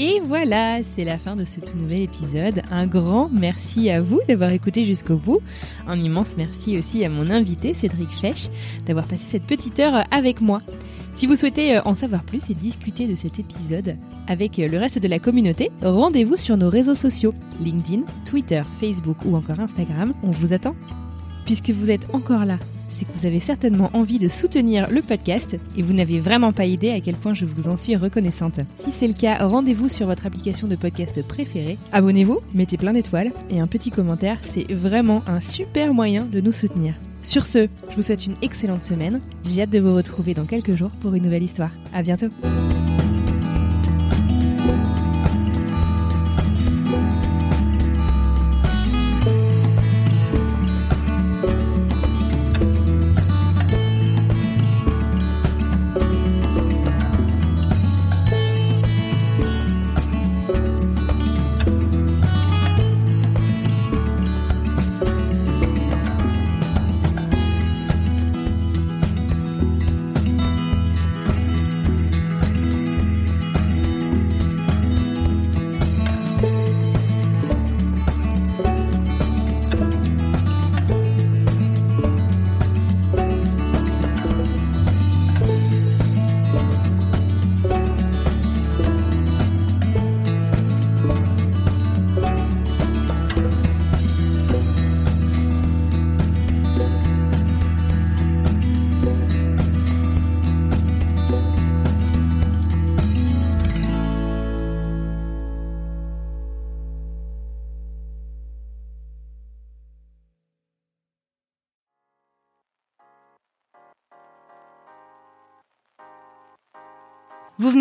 Et voilà, c'est la fin de ce tout nouvel épisode. Un grand merci à vous d'avoir écouté jusqu'au bout. Un immense merci aussi à mon invité Cédric Fesch d'avoir passé cette petite heure avec moi. Si vous souhaitez euh, en savoir plus et discuter de cet épisode avec euh, le reste de la communauté, rendez-vous sur nos réseaux sociaux LinkedIn, Twitter, Facebook ou encore Instagram. On vous attend. Puisque vous êtes encore là, c'est que vous avez certainement envie de soutenir le podcast et vous n'avez vraiment pas idée à quel point je vous en suis reconnaissante. Si c'est le cas, rendez-vous sur votre application de podcast préférée, abonnez-vous, mettez plein d'étoiles et un petit commentaire, c'est vraiment un super moyen de nous soutenir. Sur ce, je vous souhaite une excellente semaine. J'ai hâte de vous retrouver dans quelques jours pour une nouvelle histoire. À bientôt.